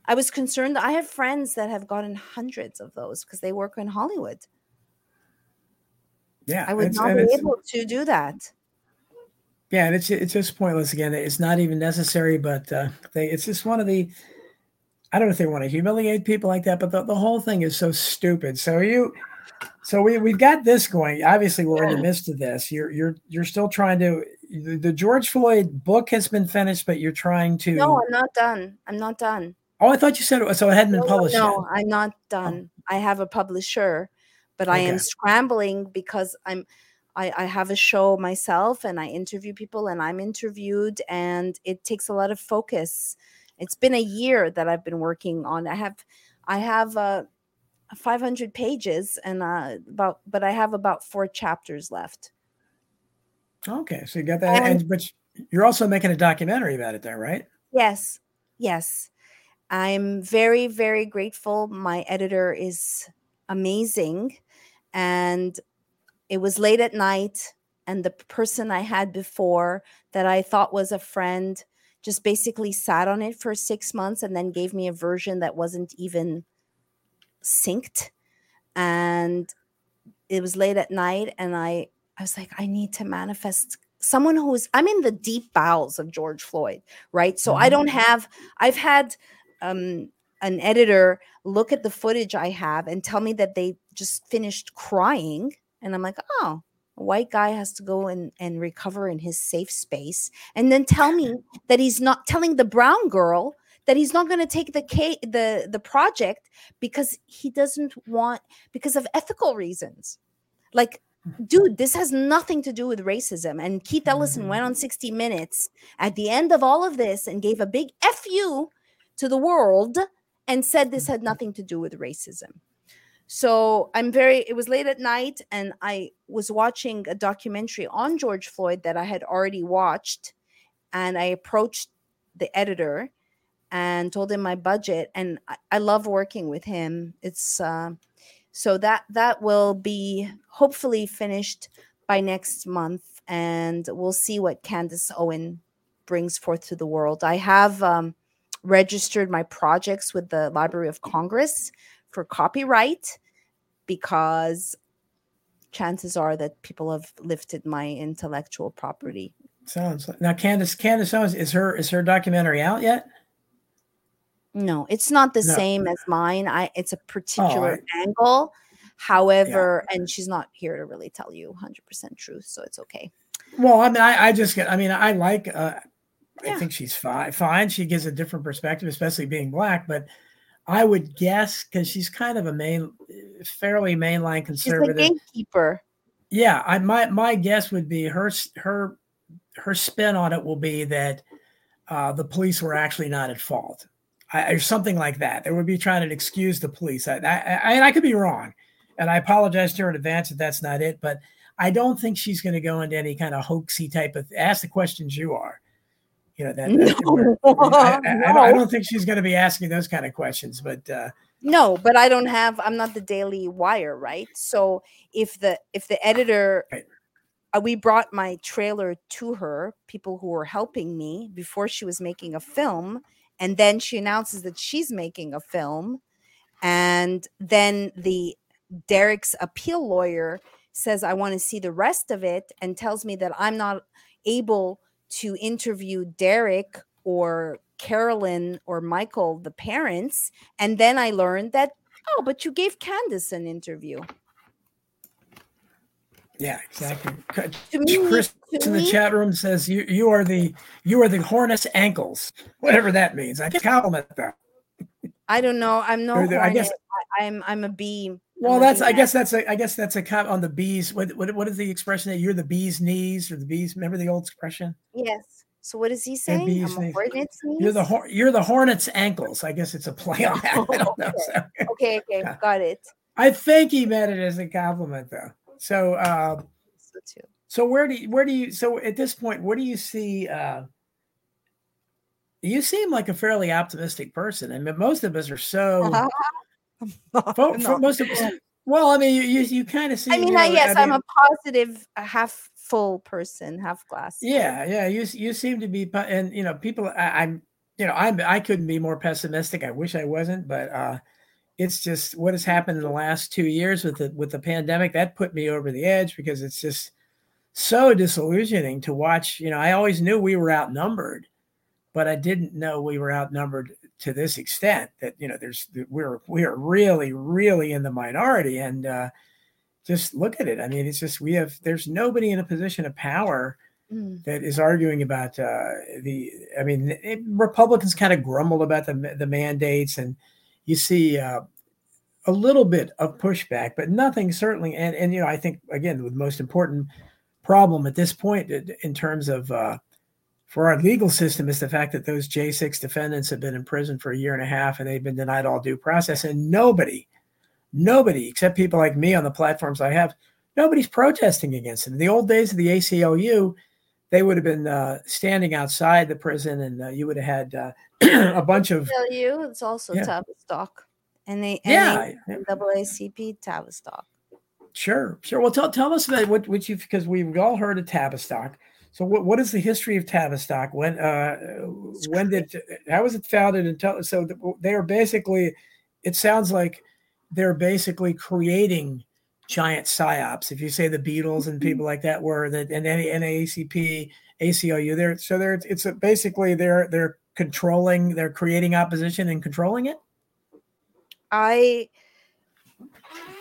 I was concerned. I have friends that have gotten hundreds of those because they work in Hollywood. Yeah, I would not be able to do that. Yeah, and it's it's just pointless. Again, it's not even necessary. But uh, they, it's just one of the. I don't know if they want to humiliate people like that, but the, the whole thing is so stupid. So you, so we we've got this going. Obviously, we're in the midst of this. You're you're you're still trying to. The George Floyd book has been finished, but you're trying to. No, I'm not done. I'm not done. Oh, I thought you said it, so. It hadn't been published. No. I'm not done. Oh. I have a publisher, but okay. I am scrambling because I'm. I, I have a show myself, and I interview people, and I'm interviewed, and it takes a lot of focus. It's been a year that I've been working on. I have, I have a, 500 pages and uh, about, but I have about four chapters left. Okay, so you got that, and, and but you're also making a documentary about it, there, right? Yes, yes. I'm very, very grateful. My editor is amazing, and it was late at night, and the person I had before that I thought was a friend just basically sat on it for six months and then gave me a version that wasn't even synced and it was late at night and i i was like i need to manifest someone who's i'm in the deep bowels of george floyd right so mm-hmm. i don't have i've had um an editor look at the footage i have and tell me that they just finished crying and i'm like oh a white guy has to go and, and recover in his safe space and then tell me that he's not telling the brown girl that he's not going to take the K, the the project because he doesn't want because of ethical reasons. Like, mm-hmm. Dude, this has nothing to do with racism. And Keith Ellison went on 60 Minutes at the end of all of this and gave a big F you to the world and said this had mm-hmm. nothing to do with racism. So I'm very, it was late at night and I was watching a documentary on George Floyd that I had already watched. And I approached the editor and told him my budget and I, I love working with him. It's uh, so that that will be hopefully finished by next month and we'll see what Candace Owen brings forth to the world. I have um, registered my projects with the Library of Congress for copyright because chances are that people have lifted my intellectual property. Sounds like now Candace Candace Owens is her is her documentary out yet? No, it's not the no. same as mine. I it's a particular oh, I, angle. However, yeah. and she's not here to really tell you 100% truth, so it's okay. Well, I mean, I, I just get, I mean, I like, uh, yeah. I think she's fine. Fine. She gives a different perspective, especially being black, but I would guess because she's kind of a main, fairly mainline conservative. She's a gatekeeper. Yeah, I my my guess would be her her her spin on it will be that uh, the police were actually not at fault I, or something like that. They would be trying to excuse the police. I, I, I, I could be wrong, and I apologize to her in advance if that's not it. But I don't think she's going to go into any kind of hoaxy type of ask the questions you are. You know that. No, I, no. I, don't think she's going to be asking those kind of questions, but. Uh, no but i don't have i'm not the daily wire right so if the if the editor right. uh, we brought my trailer to her people who were helping me before she was making a film and then she announces that she's making a film. And then the Derek's appeal lawyer says I want to see the rest of it and tells me that I'm not able to interview Derek or Carolyn or Michael the parents. And then I learned that oh but you gave Candace an interview yeah, exactly. Me, Chris in the chat room says you you are the you are the hornet's ankles, whatever that means. I can compliment that. I don't know. I'm no. The, I guess I'm, I'm a bee. Well, that's I guess that's a I guess that's a cut on the bees. What, what what is the expression that you're the bee's knees or the bees? Remember the old expression? Yes. So what is he saying? hornet's knees? You're the you're the hornet's ankles. I guess it's a play on that. I know. So. okay, okay, got it. I think he meant it as a compliment, though. So, uh, so, so where do you, where do you, so at this point, where do you see, uh, you seem like a fairly optimistic person. I mean, most of us are so, for, for most of us, well, I mean, you, you, you kind of see, I mean, you know, yes, I am a positive, half full person, half glass. Yeah. Yeah. You, you seem to be, and you know, people, I, I'm, you know, I'm, I couldn't be more pessimistic. I wish I wasn't, but, uh, it's just what has happened in the last two years with the with the pandemic that put me over the edge because it's just so disillusioning to watch. You know, I always knew we were outnumbered, but I didn't know we were outnumbered to this extent. That you know, there's we're we're really really in the minority, and uh, just look at it. I mean, it's just we have there's nobody in a position of power mm. that is arguing about uh, the. I mean, it, Republicans kind of grumble about the the mandates and you see uh, a little bit of pushback, but nothing certainly. And and you know, I think again, the most important problem at this point in terms of uh, for our legal system is the fact that those J6 defendants have been in prison for a year and a half and they've been denied all due process, and nobody, nobody except people like me on the platforms I have, nobody's protesting against it. In the old days of the ACLU, they would have been uh, standing outside the prison, and uh, you would have had uh, a bunch of. You, it's also yeah. Tavistock, and they yeah, NAACP Tavistock. Sure, sure. Well, tell tell us about what what you because we've all heard of Tavistock. So what, what is the history of Tavistock? When uh, when did how was it founded? And tell so they are basically. It sounds like they're basically creating giant psyops. If you say the Beatles and people like that were that and any NAACP, ACLU, they're so they're it's a, basically they're they're controlling, they're creating opposition and controlling it. I.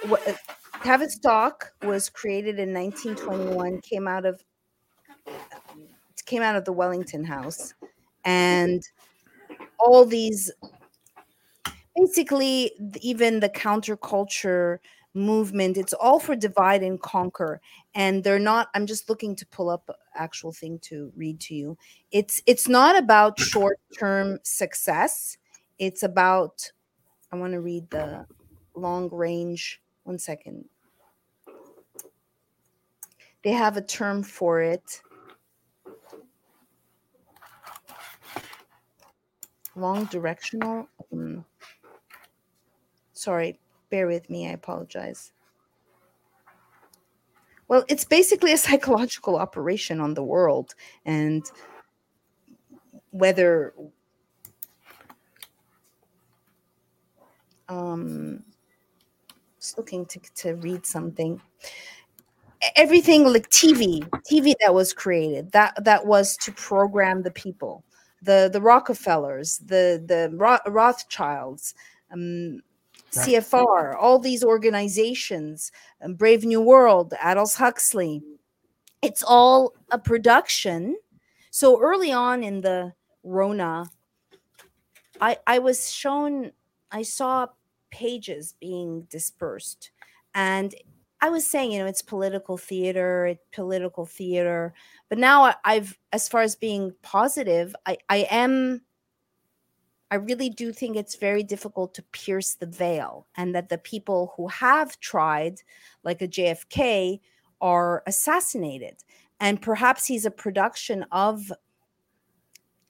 What, uh, Tavistock was created in 1921. Came out of came out of the Wellington House, and all these basically even the counterculture movement it's all for divide and conquer and they're not i'm just looking to pull up actual thing to read to you it's it's not about short term success it's about i want to read the long range one second. They have a term for it. Long directional um, sorry bear with me i apologize. Well it's basically a psychological operation on the world and whether um just looking to, to read something everything like tv tv that was created that that was to program the people the the Rockefellers, the the Rothschilds, um, CFR, all these organizations, um, Brave New World, Aldous Huxley. It's all a production. So early on in the Rona, I I was shown, I saw pages being dispersed, and I was saying, you know, it's political theater, it's political theater. But now I've, as far as being positive, I, I am, I really do think it's very difficult to pierce the veil and that the people who have tried, like a JFK, are assassinated. And perhaps he's a production of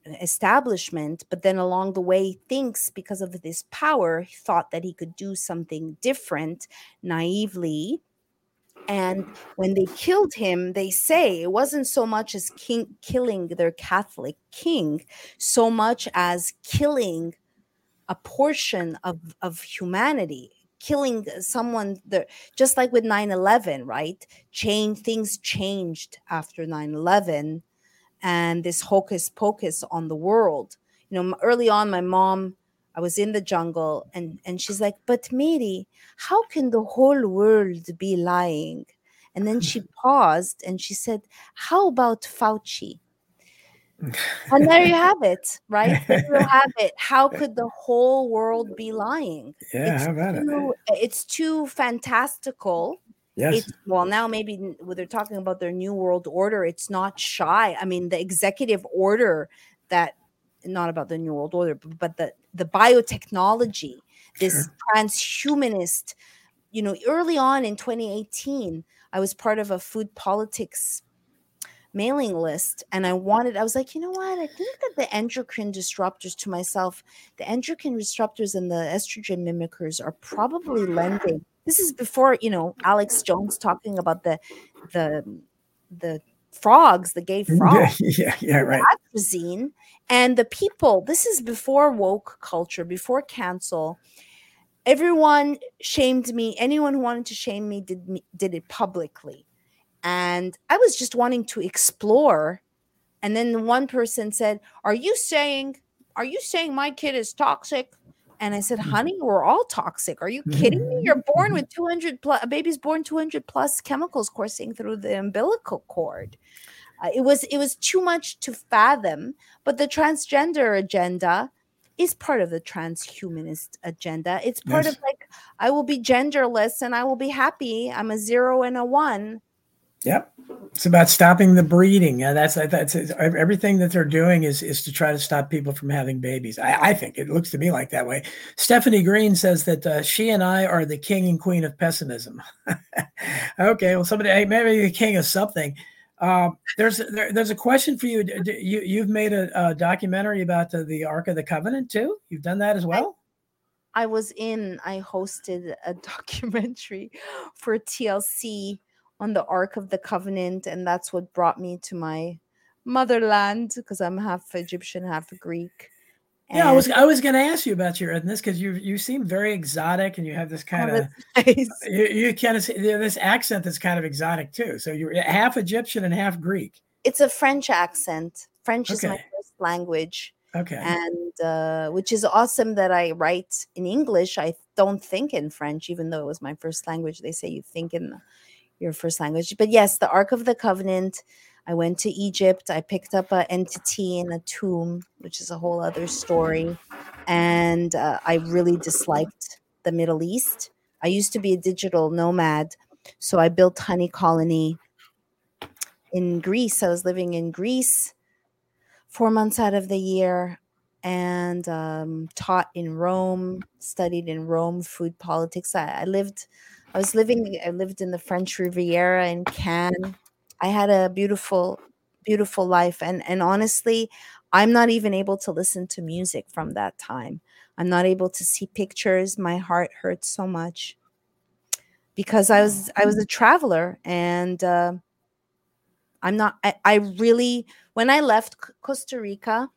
establishment, but then along the way, thinks because of this power, he thought that he could do something different naively and when they killed him, they say it wasn't so much as king killing their Catholic king, so much as killing a portion of, of humanity, killing someone that just like with 9-11, right? Change things changed after 9-11 and this hocus pocus on the world. You know, early on, my mom I was in the jungle and and she's like, "But Mary, how can the whole world be lying?" And then she paused and she said, "How about Fauci?" and there you have it, right? There you have it. How could the whole world be lying? Yeah, it's how about too, it? It's too fantastical. Yes. It's, well, now maybe when they're talking about their new world order, it's not shy. I mean, the executive order that not about the new world order, but the the biotechnology, this sure. transhumanist. You know, early on in 2018, I was part of a food politics mailing list and I wanted, I was like, you know what? I think that the endocrine disruptors to myself, the endocrine disruptors and the estrogen mimickers are probably lending. This is before, you know, Alex Jones talking about the the the frogs, the gay frogs. Yeah, yeah, yeah right. Atrazine. And the people, this is before woke culture, before cancel. Everyone shamed me. Anyone who wanted to shame me did me, did it publicly. And I was just wanting to explore. And then one person said, Are you saying, are you saying my kid is toxic? And I said, mm-hmm. honey, we're all toxic. Are you kidding me? You're born mm-hmm. with 200 plus, a baby's born 200 plus chemicals coursing through the umbilical cord. Uh, it was it was too much to fathom. But the transgender agenda is part of the transhumanist agenda. It's part yes. of like I will be genderless and I will be happy. I'm a zero and a one. Yep. It's about stopping the breeding. Uh, that's that's everything that they're doing is is to try to stop people from having babies. I, I think it looks to me like that way. Stephanie Green says that uh, she and I are the king and queen of pessimism. okay, well, somebody maybe the king of something. Uh, there's there, there's a question for you. You you've made a, a documentary about the, the Ark of the Covenant too. You've done that as well. I, I was in. I hosted a documentary for TLC on the Ark of the Covenant, and that's what brought me to my motherland because I'm half Egyptian, half Greek. And yeah, I was I was going to ask you about your ethnicity because you you seem very exotic and you have this kind oh, of nice. you, you kind of this accent that's kind of exotic too. So you're half Egyptian and half Greek. It's a French accent. French okay. is my first language. Okay. And uh, which is awesome that I write in English. I don't think in French, even though it was my first language. They say you think in your first language. But yes, the Ark of the Covenant. I went to Egypt. I picked up an entity in a tomb, which is a whole other story. And uh, I really disliked the Middle East. I used to be a digital nomad. So I built HoneyColony in Greece. I was living in Greece four months out of the year and um, taught in Rome, studied in Rome, food politics. I, I lived I was living, I lived in the French Riviera in Cannes. I had a beautiful, beautiful life. And, and honestly, I'm not even able to listen to music from that time. I'm not able to see pictures. My heart hurts so much because I was I was a traveler and uh, I'm not I, I really when I left Costa Rica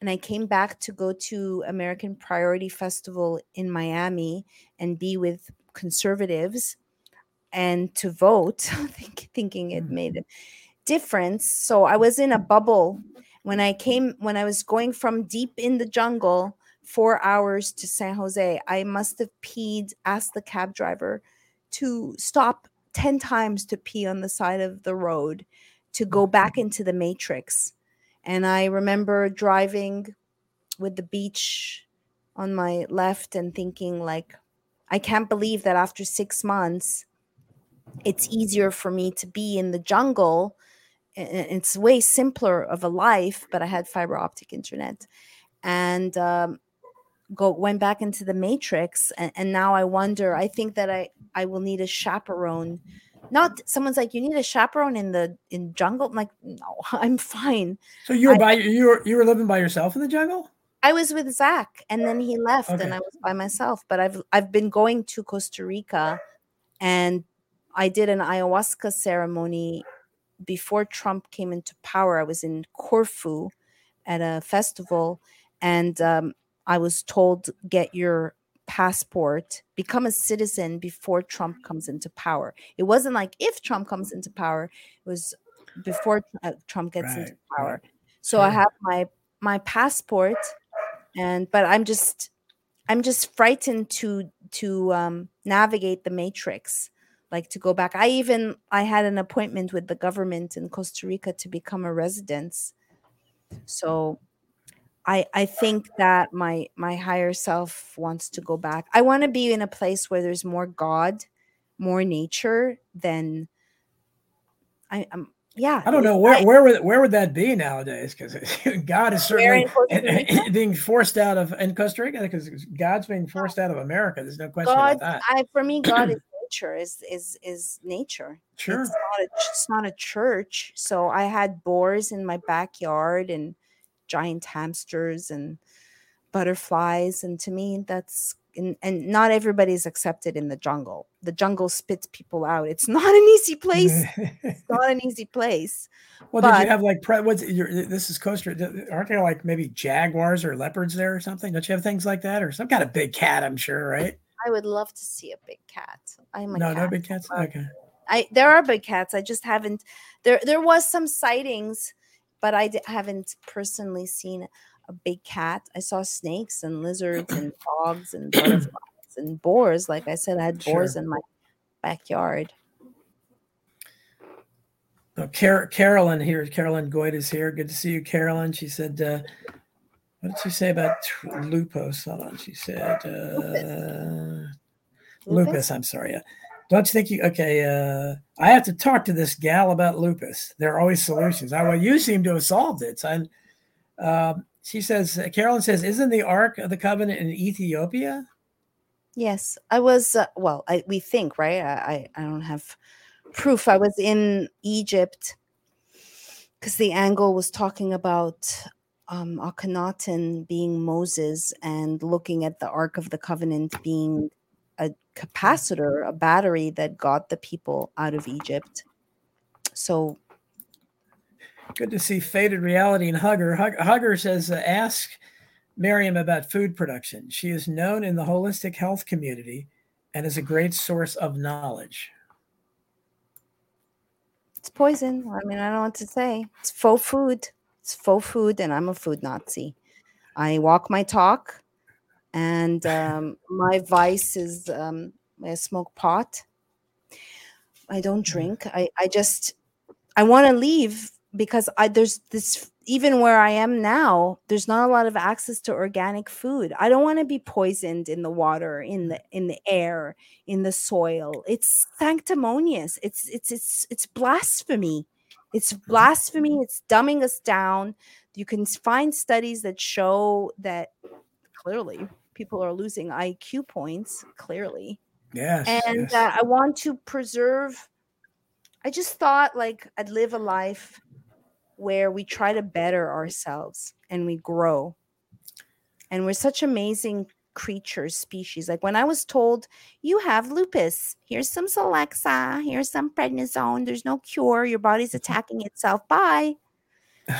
and I came back to go to American Priority Festival in Miami and be with conservatives and to vote, think, thinking it made mm-hmm. a difference. So I was in a bubble when I came, when I was going from deep in the jungle, four hours to San Jose. I must have peed, asked the cab driver to stop 10 times to pee on the side of the road to go back mm-hmm. into the matrix. And I remember driving with the beach on my left and thinking like I can't believe that after six months, it's easier for me to be in the jungle. It's way simpler of a life, but I had fiber optic internet, and um, go went back into the matrix. And, and now I wonder. I think that I I will need a chaperone. Not someone's like you need a chaperone in the in jungle. I'm like no, I'm fine. So you were I, by you were you were living by yourself in the jungle. I was with Zach and then he left okay. and I was by myself. But I've I've been going to Costa Rica and I did an ayahuasca ceremony before Trump came into power. I was in Corfu at a festival and um, I was told get your passport, become a citizen before Trump comes into power. It wasn't like if Trump comes into power, it was before uh, Trump gets right, into power. Right. So I have my my passport and but i'm just i'm just frightened to to um, navigate the matrix like to go back. I even i had an appointment with the government in costa rica to become a residence. So i i think that my my higher self wants to go back. I want to be in a place where there's more god more nature than I, am yeah i don't know where where would where would that be nowadays? Because god is certainly being forced out of in costa rica because god's being forced out of america there's no question god, about that. I, for me god is nature is is is nature. Sure. it's not, a, it's not a church. So i had boars in my backyard and giant hamsters and butterflies and to me that's and, and not everybody's accepted in the jungle. The jungle spits people out. It's not an easy place. it's not an easy place. Well, but, did you have like what's your, this is Costa? Aren't there like maybe jaguars or leopards there or something? Don't you have things like that or some kind of big cat? I'm sure, right? I would love to see a big cat. I'm a no, cat. no big cats. Okay. I there are big cats. I just haven't. There there was some sightings, but I d- haven't personally seen a big cat. I saw snakes and lizards and frogs and butterflies and boars. Like I said, I had boars sure. in my backyard. Oh, Car- Carolyn here. Carolyn Goyd is here. Good to see you, Carolyn. She said, uh, what did she say about lupus? Hold on. She said, uh, lupus. lupus. I'm sorry. Don't you think you okay? Uh, I have to talk to this gal about lupus. There are always solutions. I well, you seem to have solved it. So, um, she says, Carolyn says, isn't the Ark of the Covenant in Ethiopia? Yes, I was. Uh, well, I, we think, right? I, I, I don't have proof. I was in Egypt because the angle was talking about um, Akhenaten being Moses and looking at the Ark of the Covenant being a capacitor, a battery that got the people out of Egypt. So good to see faded reality and Hugger. Hugger says, uh, ask Maryam about food production. She is known in the holistic health community and is a great source of knowledge. It's poison. I mean, I don't know what to say. It's faux food. It's faux food, and I'm a food Nazi. I walk my talk, and um, my vice is um, I smoke pot. I don't drink. I, I just I want to leave because I there's this even where I am now, there's not a lot of access to organic food. I don't want to be poisoned in the water, in the in the air, in the soil. It's sanctimonious. It's it's it's it's blasphemy. It's mm-hmm. blasphemy. It's dumbing us down. You can find studies that show that clearly people are losing IQ points, clearly. Yes. And yes. Uh, I want to preserve. I just thought like I'd live a life where we try to better ourselves and we grow. And we're such amazing creatures, species. Like when I was told, you have lupus, here's some Celexa, here's some prednisone, there's no cure, your body's attacking itself. Bye.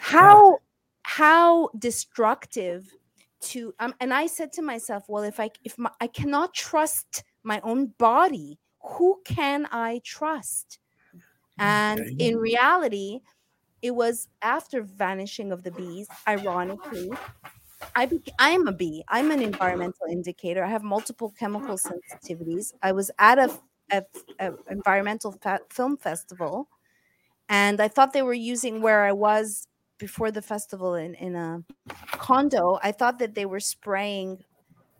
how how destructive to um, and I said to myself, well, if I if my, I cannot trust my own body, who can I trust? And in reality, it was after vanishing of the bees, ironically, I be- I am a bee. I'm an environmental indicator. I have multiple chemical sensitivities. I was at a, a, a environmental fa- film festival, and I thought they were using where I was before the festival in in a condo. I thought that they were spraying.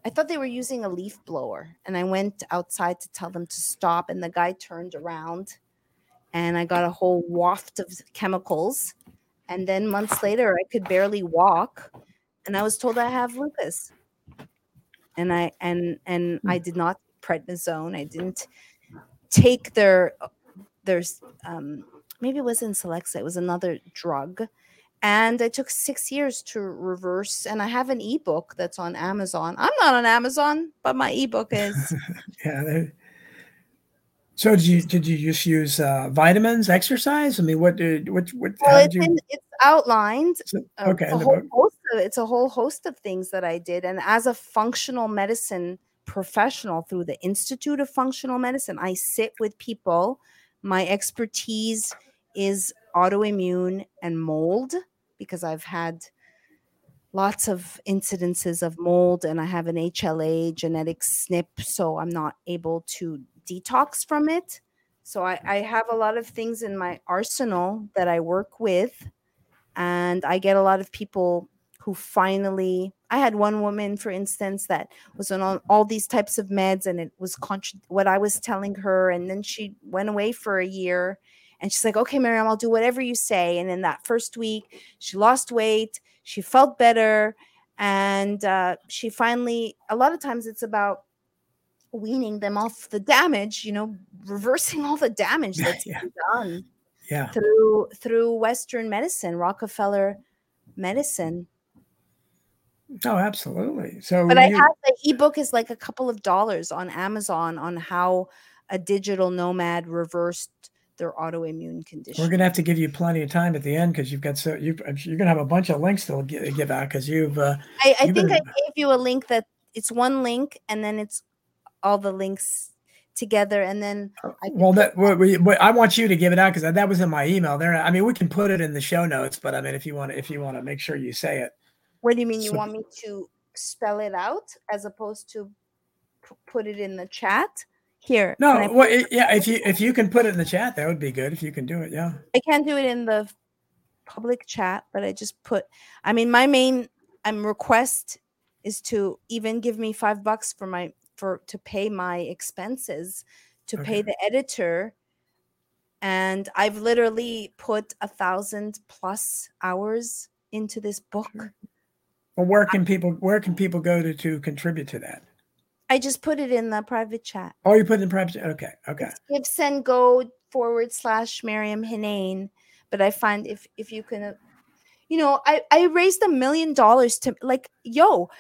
I thought they were using a leaf blower, and I went outside to tell them to stop, and the guy turned around and I got a whole waft of chemicals. And then months later, I could barely walk, and I was told I have lupus. And I and and I did not prednisone. I didn't take their their um, maybe it wasn't Celexa. It was another drug. And it took six years to reverse. And I have an ebook that's on Amazon. I'm not on Amazon, but my ebook is. yeah, so did you did you just use uh, vitamins, exercise? I mean, what did what what? Well, it's, you... in, it's outlined. So, okay, a whole host of, it's a whole host of things that I did, and as a functional medicine professional through the Institute of Functional Medicine, I sit with people. My expertise is autoimmune and mold because I've had lots of incidences of mold and I have an HLA genetic SNP, so I'm not able to detox from it. So I, I have a lot of things in my arsenal that I work with. And I get a lot of people who finally I had one woman, for instance, that was on all, all these types of meds, and it was contra- what I was telling her. And then she went away for a year, and she's like, "Okay, Maryam, I'll do whatever you say." And in that first week, she lost weight, she felt better, and uh, she finally. A lot of times, it's about weaning them off the damage, you know, reversing all the damage that's yeah. done yeah. through through Western medicine, Rockefeller medicine. Oh, absolutely. So, but I have the ebook is like a couple of dollars on Amazon on how a digital nomad reversed their autoimmune condition. We're gonna have to give you plenty of time at the end because you've got so you you're gonna have a bunch of links to give out because you've. Uh, I, I you've think been, I gave you a link that it's one link and then it's all the links together and then uh, I well that we, we, I want you to give it out because that was in my email there. I mean we can put it in the show notes but I mean if you want to if you want to make sure you say it. What do you mean you want me to spell it out as opposed to p- put it in the chat? Here no well, it, yeah if you if you can put it in the chat that would be good if you can do it yeah. I can't do it in the public chat but I just put I mean my main I'm request is to even give me five bucks for my for to pay my expenses, to okay. pay the editor. And I've literally put a thousand plus hours into this book. Well, where can people where can people go to to contribute to that? I just put it in the private chat. Oh, you put it in private. chat. Okay, okay. Give send go forward slash Maryam Henein. But I find if if you can, uh, you know, I I raised a million dollars to like yo.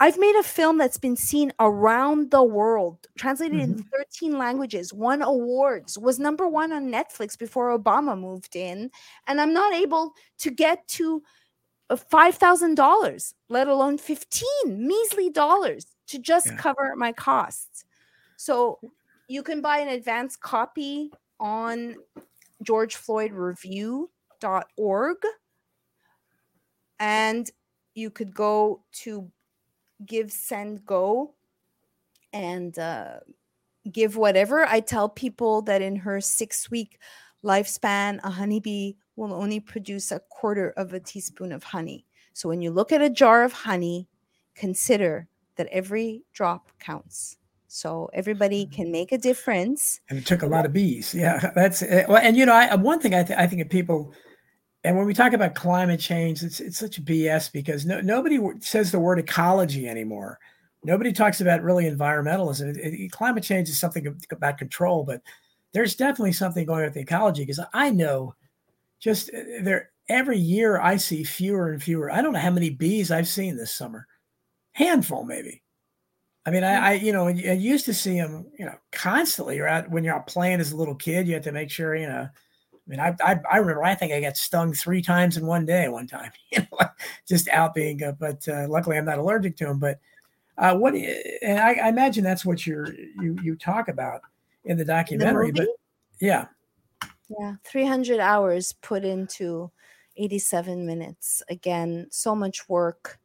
I've made a film that's been seen around the world, translated mm-hmm. in 13 languages, won awards, was number one on Netflix before Obama moved in. And I'm not able to get to $5,000, let alone 15 measly dollars to just yeah. cover my costs. So you can buy an advanced copy on georgefloydreview.org and you could go to give send go and uh, give whatever. I tell people that in her six week lifespan a honeybee will only produce a quarter of a teaspoon of honey. So when you look at a jar of honey consider that every drop counts. So everybody mm. can make a difference. And it took a lot of bees. Yeah that's eh, well and you know I, one thing i, th- I think if people and when we talk about climate change it's it's such bs because no, nobody says the word ecology anymore nobody talks about really environmentalism it, it, climate change is something about control but there's definitely something going on with the ecology because i know just eh, there every year i see fewer and fewer i don't know how many bees i've seen this summer handful maybe I mean, I, I, you know, I used to see them, you know, constantly. You're out when you're out playing as a little kid. You have to make sure, you know. I mean, I, I, I remember. I think I got stung three times in one day. One time, you know, just out being. Uh, but uh, luckily, I'm not allergic to them. But uh, what? And I, I, imagine that's what you're you you talk about in the documentary. The but yeah, yeah, 300 hours put into 87 minutes. Again, so much work.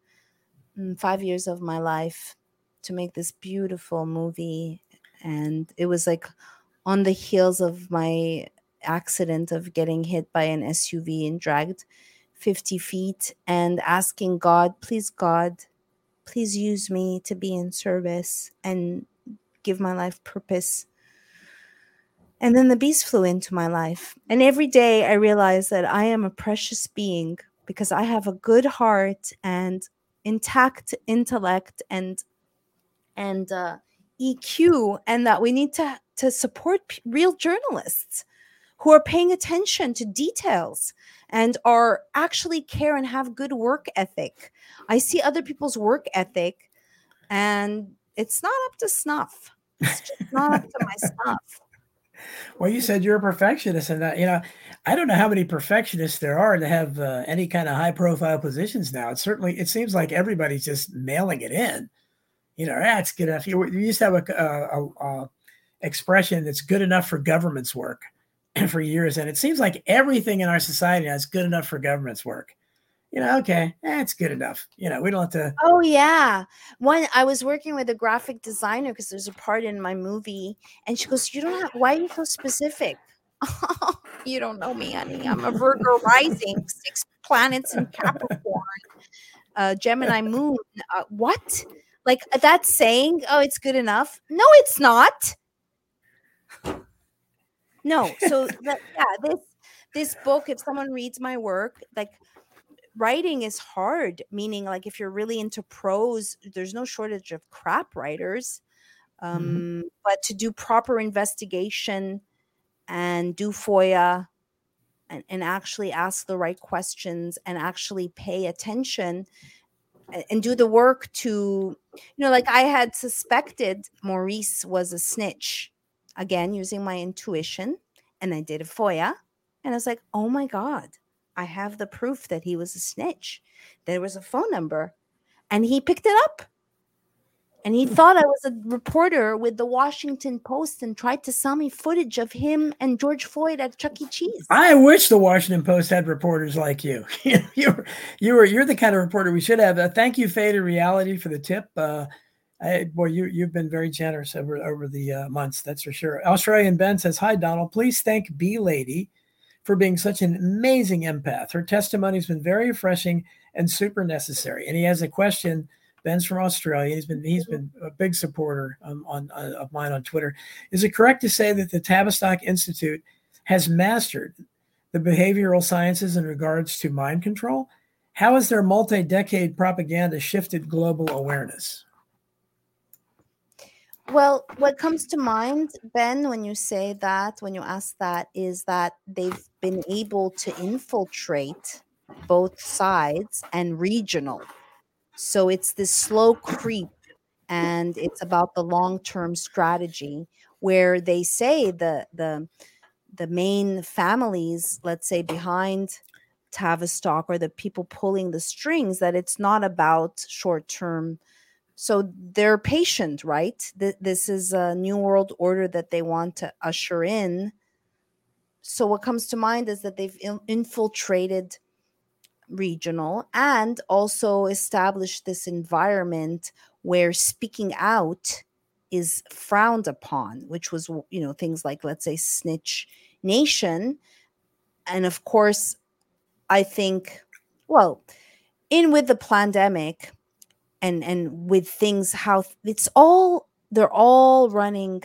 Mm, five years of my life to make this beautiful movie and it was like on the heels of my accident of getting hit by an SUV and dragged 50 feet and asking God, please, God, please use me to be in service and give my life purpose. And then the beast flew into my life. And every day I realized that I am a precious being because I have a good heart and intact intellect and and uh, EQ, and that we need to to support p- real journalists who are paying attention to details and are actually care and have good work ethic. I see other people's work ethic, and it's not up to snuff. It's just not up to my snuff. Well, you said you're a perfectionist, and that you know, I don't know how many perfectionists there are to have uh, any kind of high profile positions now. It certainly it seems like everybody's just mailing it in you know, that's good enough. You, you used to have a, a, a, expression that's good enough for government's work for years, and it seems like everything in our society now is good enough for government's work. You know, okay, that's eh, good enough. You know, we don't have to. Oh yeah, one I was working with a graphic designer because there's a part in my movie, and she goes, "You don't have. Why are you so specific?" you don't know me, honey. I'm a Virgo rising, six planets in Capricorn, uh, Gemini moon. Uh, what? Like that's saying, oh, it's good enough. No, it's not. No. So that, yeah, this this book, if someone reads my work, like writing is hard, meaning like if you're really into prose, there's no shortage of crap writers. Mm-hmm. Um, mm-hmm. but to do proper investigation and do FOIA and, and actually ask the right questions and actually pay attention and do the work to you know like i had suspected maurice was a snitch again using my intuition and i did a foia and i was like oh my god i have the proof that he was a snitch there was a phone number and he picked it up and he thought I was a reporter with the Washington Post and tried to sell me footage of him and George Floyd at Chuck E. Cheese. I wish the Washington Post had reporters like you. you're you were you're the kind of reporter we should have. Uh, thank you, Faded Reality, for the tip. Uh, I, boy, you you've been very generous over over the uh, months. That's for sure. Australian Ben says, "Hi, Donald. Please thank B Lady for being such an amazing empath. Her testimony has been very refreshing and super necessary." And he has a question Ben's from Australia. He's been he's been a big supporter um, on, on of mine on Twitter. Is it correct to say that the Tavistock Institute has mastered the behavioral sciences in regards to mind control? How has their multi-decade propaganda shifted global awareness? Well, what comes to mind, Ben, when you say that, when you ask that, is that they've been able to infiltrate both sides and regional. So it's this slow creep, and it's about the long-term strategy where they say the the the main families, let's say behind Tavistock or the people pulling the strings, that it's not about short-term so they're patient right? Th- this is a new world order that they want to usher in. So what comes to mind is that they've in- infiltrated regional and also established this environment where speaking out is frowned upon which was you know things like let's say snitch nation. And of course i think well in with the pandemic and and with things how it's all they're all running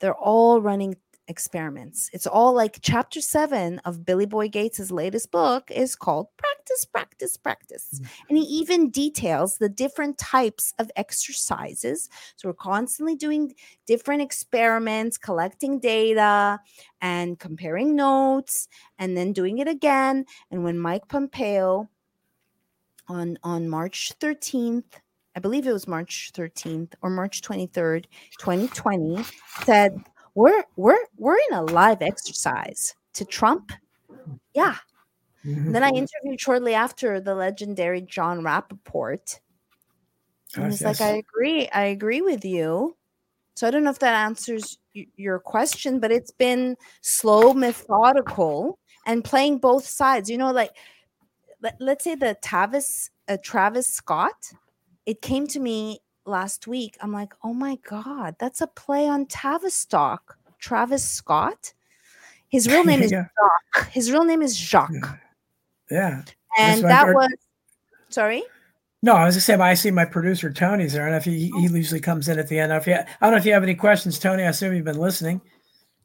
they're all running experiments. It's all like chapter 7 of billy boy gates's latest book is called practice practice practice. Mm-hmm. and he even details the different types of exercises. So we're constantly doing different experiments collecting data and comparing notes and then doing it again. And when mike pompeo on on march 13th I believe it was March 13th or March 23rd, 2020, said we're we're we're in a live exercise to Trump. Yeah. Mm-hmm. Then I interviewed shortly after the legendary Jon Rappoport. And he's yes. like, I agree. I agree with you. So I don't know if that answers y- your question, but it's been slow, methodical, and playing both sides. You know, like let, us say the Tavis, uh, Travis Scott it came to me last week. I'm like, oh my God, that's a play on Tavistock. Travis Scott. His real name is yeah. Jacques. His real name is Jacques. Yeah. yeah. And that was sorry? No, I was just saying I see my producer Tony's there, and if he, he oh. usually comes in at the end. If you, I don't know if you have any questions, Tony. I assume you've been listening.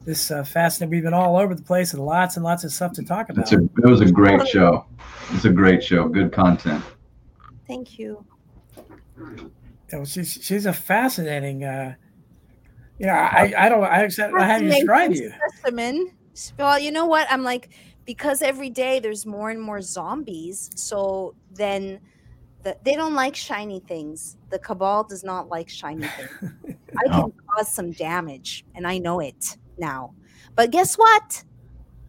This uh, fascinating. We've been all over the place and lots and lots of stuff to talk about. A, it was a great show. It's a great show. Good content. Thank you you know, she's she's a fascinating. Uh, you know, I I don't I I how to describe you. Specimen. Well, you know what? I'm like because every day there's more and more zombies. So then. The, they don't like shiny things. The cabal does not like shiny things. I can cause some damage, and I know it now. But guess what?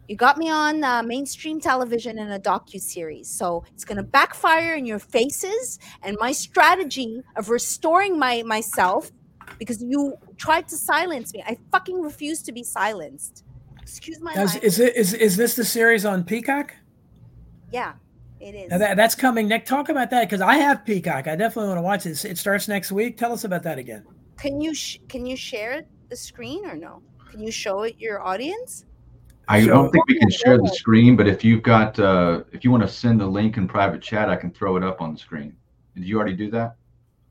You got me on uh, mainstream television in a docu series, so it's going to backfire in your faces. And my strategy of restoring my myself, because you tried to silence me, I fucking refuse to be silenced. Excuse my. Is, is it is is this the series on Peacock? Yeah, it is. That, that's coming. Nick, talk about that because I have Peacock. I definitely want to watch it. It starts next week. Tell us about that again. Can you sh- can you share the screen or no? Can you show it your audience? I so, don't think we can share the screen, but if you've got, uh, if you want to send the link in private chat, I can throw it up on the screen. Did you already do that?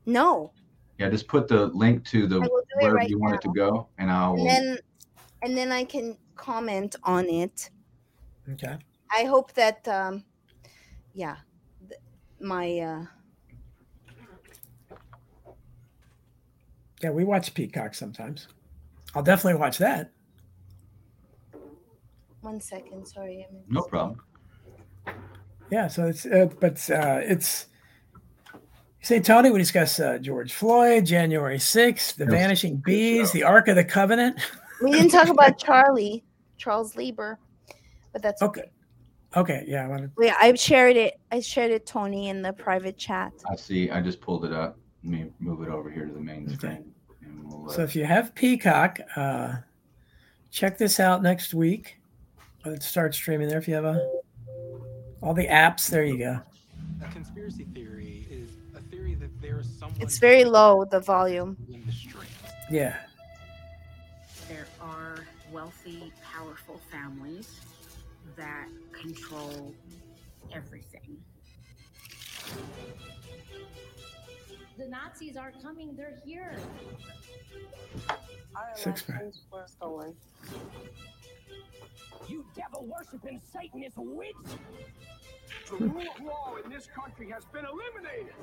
No. Yeah, just put the link to the wherever right you want now. it to go, and I'll. And then, and then I can comment on it. Okay. I hope that, um, yeah, my. Uh, yeah, we watch Peacock sometimes. I'll definitely watch that. One second, sorry. I'm no problem. Yeah, so it's uh, but uh, it's St. Tony. We discuss uh, George Floyd, January sixth, the yes. Vanishing Bees, the Ark of the Covenant. We didn't talk about Charlie, Charles Lieber, but that's okay. okay. Okay, yeah. I wanted... Yeah, I shared it. I shared it, Tony, in the private chat. I see. I just pulled it up. Let me move it over here to the main okay. screen. We'll, so if you have Peacock, uh, check this out next week. Let's start streaming there if you have a all the apps. There you go. A conspiracy theory is a theory that there's someone. It's very low the volume. The Yeah. There are wealthy, powerful families that control everything. The Nazis are coming. They're here. Our Six pack. elections were stolen. You devil worshipping Satanist witch! The rule of law in this country has been eliminated!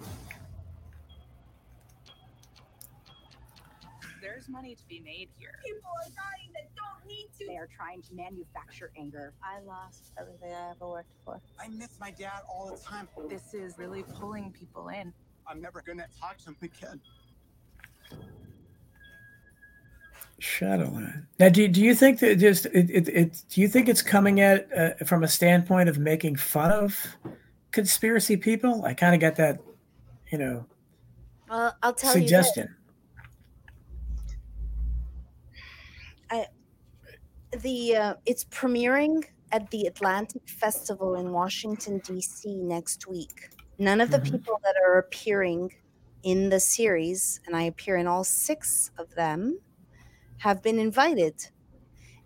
There's money to be made here. People are dying that don't need to. They are trying to manufacture anger. I lost everything I ever worked for. I miss my dad all the time. This is really pulling people in. I'm never gonna talk to him again. Shadowland. Now, do, do you think that just it, it, it do you think it's coming at uh, from a standpoint of making fun of conspiracy people? I kind of got that, you know, Well, I'll tell suggestion. you that the uh, it's premiering at the Atlantic Festival in Washington D.C. next week. None of the Mhm. people that are appearing in the series, and I appear in all six of them, have been invited.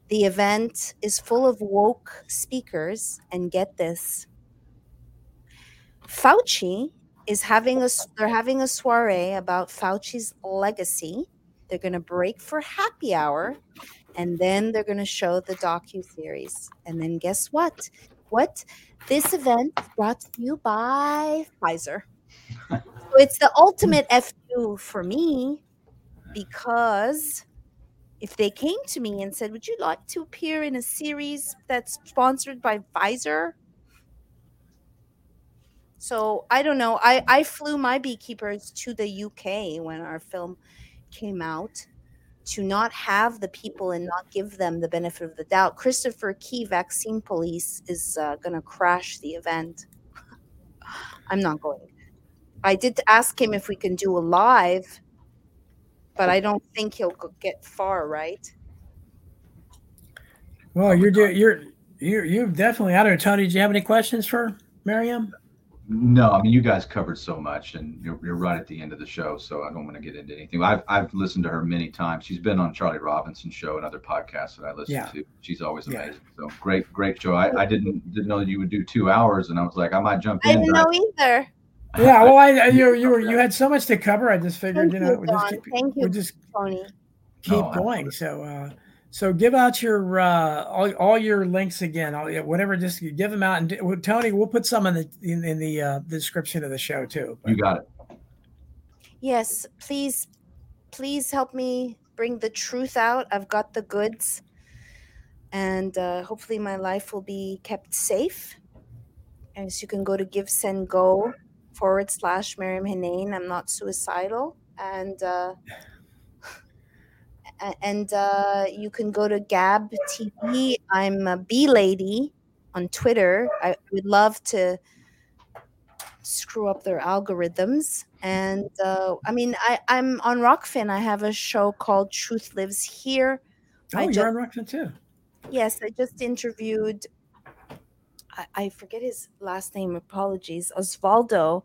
The event is full of woke speakers, and get this: Fauci is having a they're having a soiree about Fauci's legacy. They're going to break for happy hour, and then they're going to show the docu series. And then guess what? What this event brought to you by Pfizer. so it's the ultimate F2 for me because if they came to me and said, "Would you like to appear in a series that's sponsored by Pfizer?" So I don't know. I I flew my beekeepers to the UK when our film came out to not have the people and not give them the benefit of the doubt. Christopher Key, Vaccine Police, is uh, going to crash the event. I'm not going. I did ask him if we can do a live, but I don't think he'll get far, right? Well, you're do, you're you you definitely. I don't know, Tony. Do you have any questions for Maryam? No, I mean you guys covered so much, and you're, you're right at the end of the show, so I don't want to get into anything. I've I've listened to her many times. She's been on Charlie Robinson's show and other podcasts that I listen Yeah. to. She's always amazing. Yeah. amazing. So great, great show. I, I didn't didn't know that you would do two hours, and I was like, I might jump I in. didn't but know either. Yeah. Well, I you you were you had so much to cover. I just figured Thank you know you, we just Don. keep, Thank you, just Tony. keep No, going. So uh, so give out your uh, all, all your links again. All, yeah, whatever. Just give them out and well, Tony. We'll put some in the in, in the uh, description of the show too. You got it. Yes, please, please help me bring the truth out. I've got the goods, and uh, hopefully my life will be kept safe. And so you can go to Give Send Go forward slash Maryam Henein. I'm not suicidal, and uh, and uh, you can go to Gab TV. I'm a B lady on Twitter. I would love to screw up their algorithms. And uh, I mean, I, I'm on Rokfin. I have a show called Truth Lives Here. Oh, I you're just, on Rokfin too. yes, I just interviewed. I, forget his last name. Apologies, Osvaldo.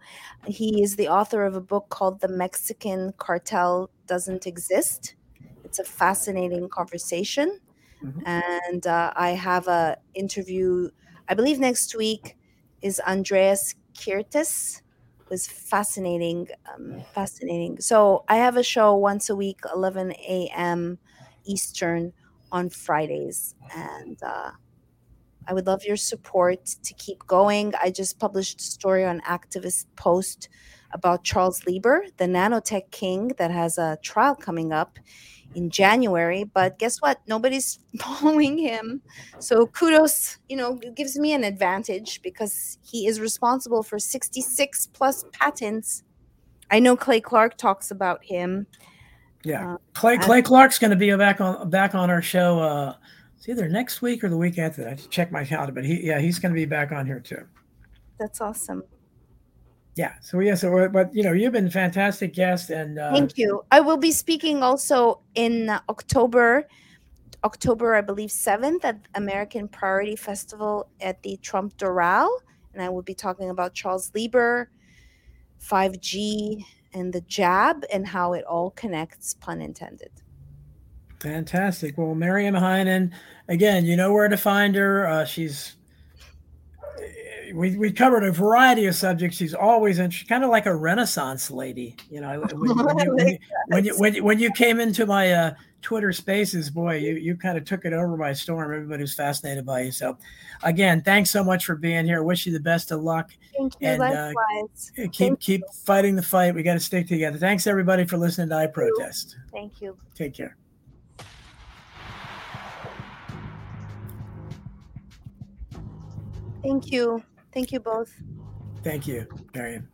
He is the author of a book called "The Mexican Cartel Doesn't Exist." It's a fascinating conversation, Mhm. and uh, I have a interview. I believe next week is Andreas Kirtis was fascinating um, fascinating so i have a show once a week 11 a.m eastern on fridays and uh, i would love your support to keep going i just published a story on activist post about charles lieber the nanotech king that has a trial coming up in january but guess what nobody's following him so kudos, you know, it gives me an advantage because he is responsible for 66 plus patents. I know Clay Clark talks about him. Yeah, Uh, Clay Clay Clark's going to be back on back on our show. Uh, it's either next week or the week after that. I check my calendar, but he yeah he's going to be back on here too. That's awesome. Yeah. So yeah. So but you know you've been a fantastic guest and uh, Thank you. I will be speaking also in October, October, I believe, 7th at American Priority Festival at the Trump Doral. And I will be talking about Charles Lieber, 5G, and the jab and how it all connects, pun intended. Fantastic. Well, Maryam Henein, again, you know where to find her. Uh, she's we, we covered a variety of subjects. She's always and she's kind of like a Renaissance lady. You know, when, when, you, when, you, when, you, when, you, when you came into my uh, Twitter Spaces, boy, you you kind of took it over by storm. Everybody was fascinated by you. So, again, thanks so much for being here. Wish you the best of luck. Thank you. And, uh. Keep Thank keep fighting the fight. We got to stick together. Thanks everybody for listening to I Protest. Thank you. Take care. Thank you. Thank you both. Thank you, Marion.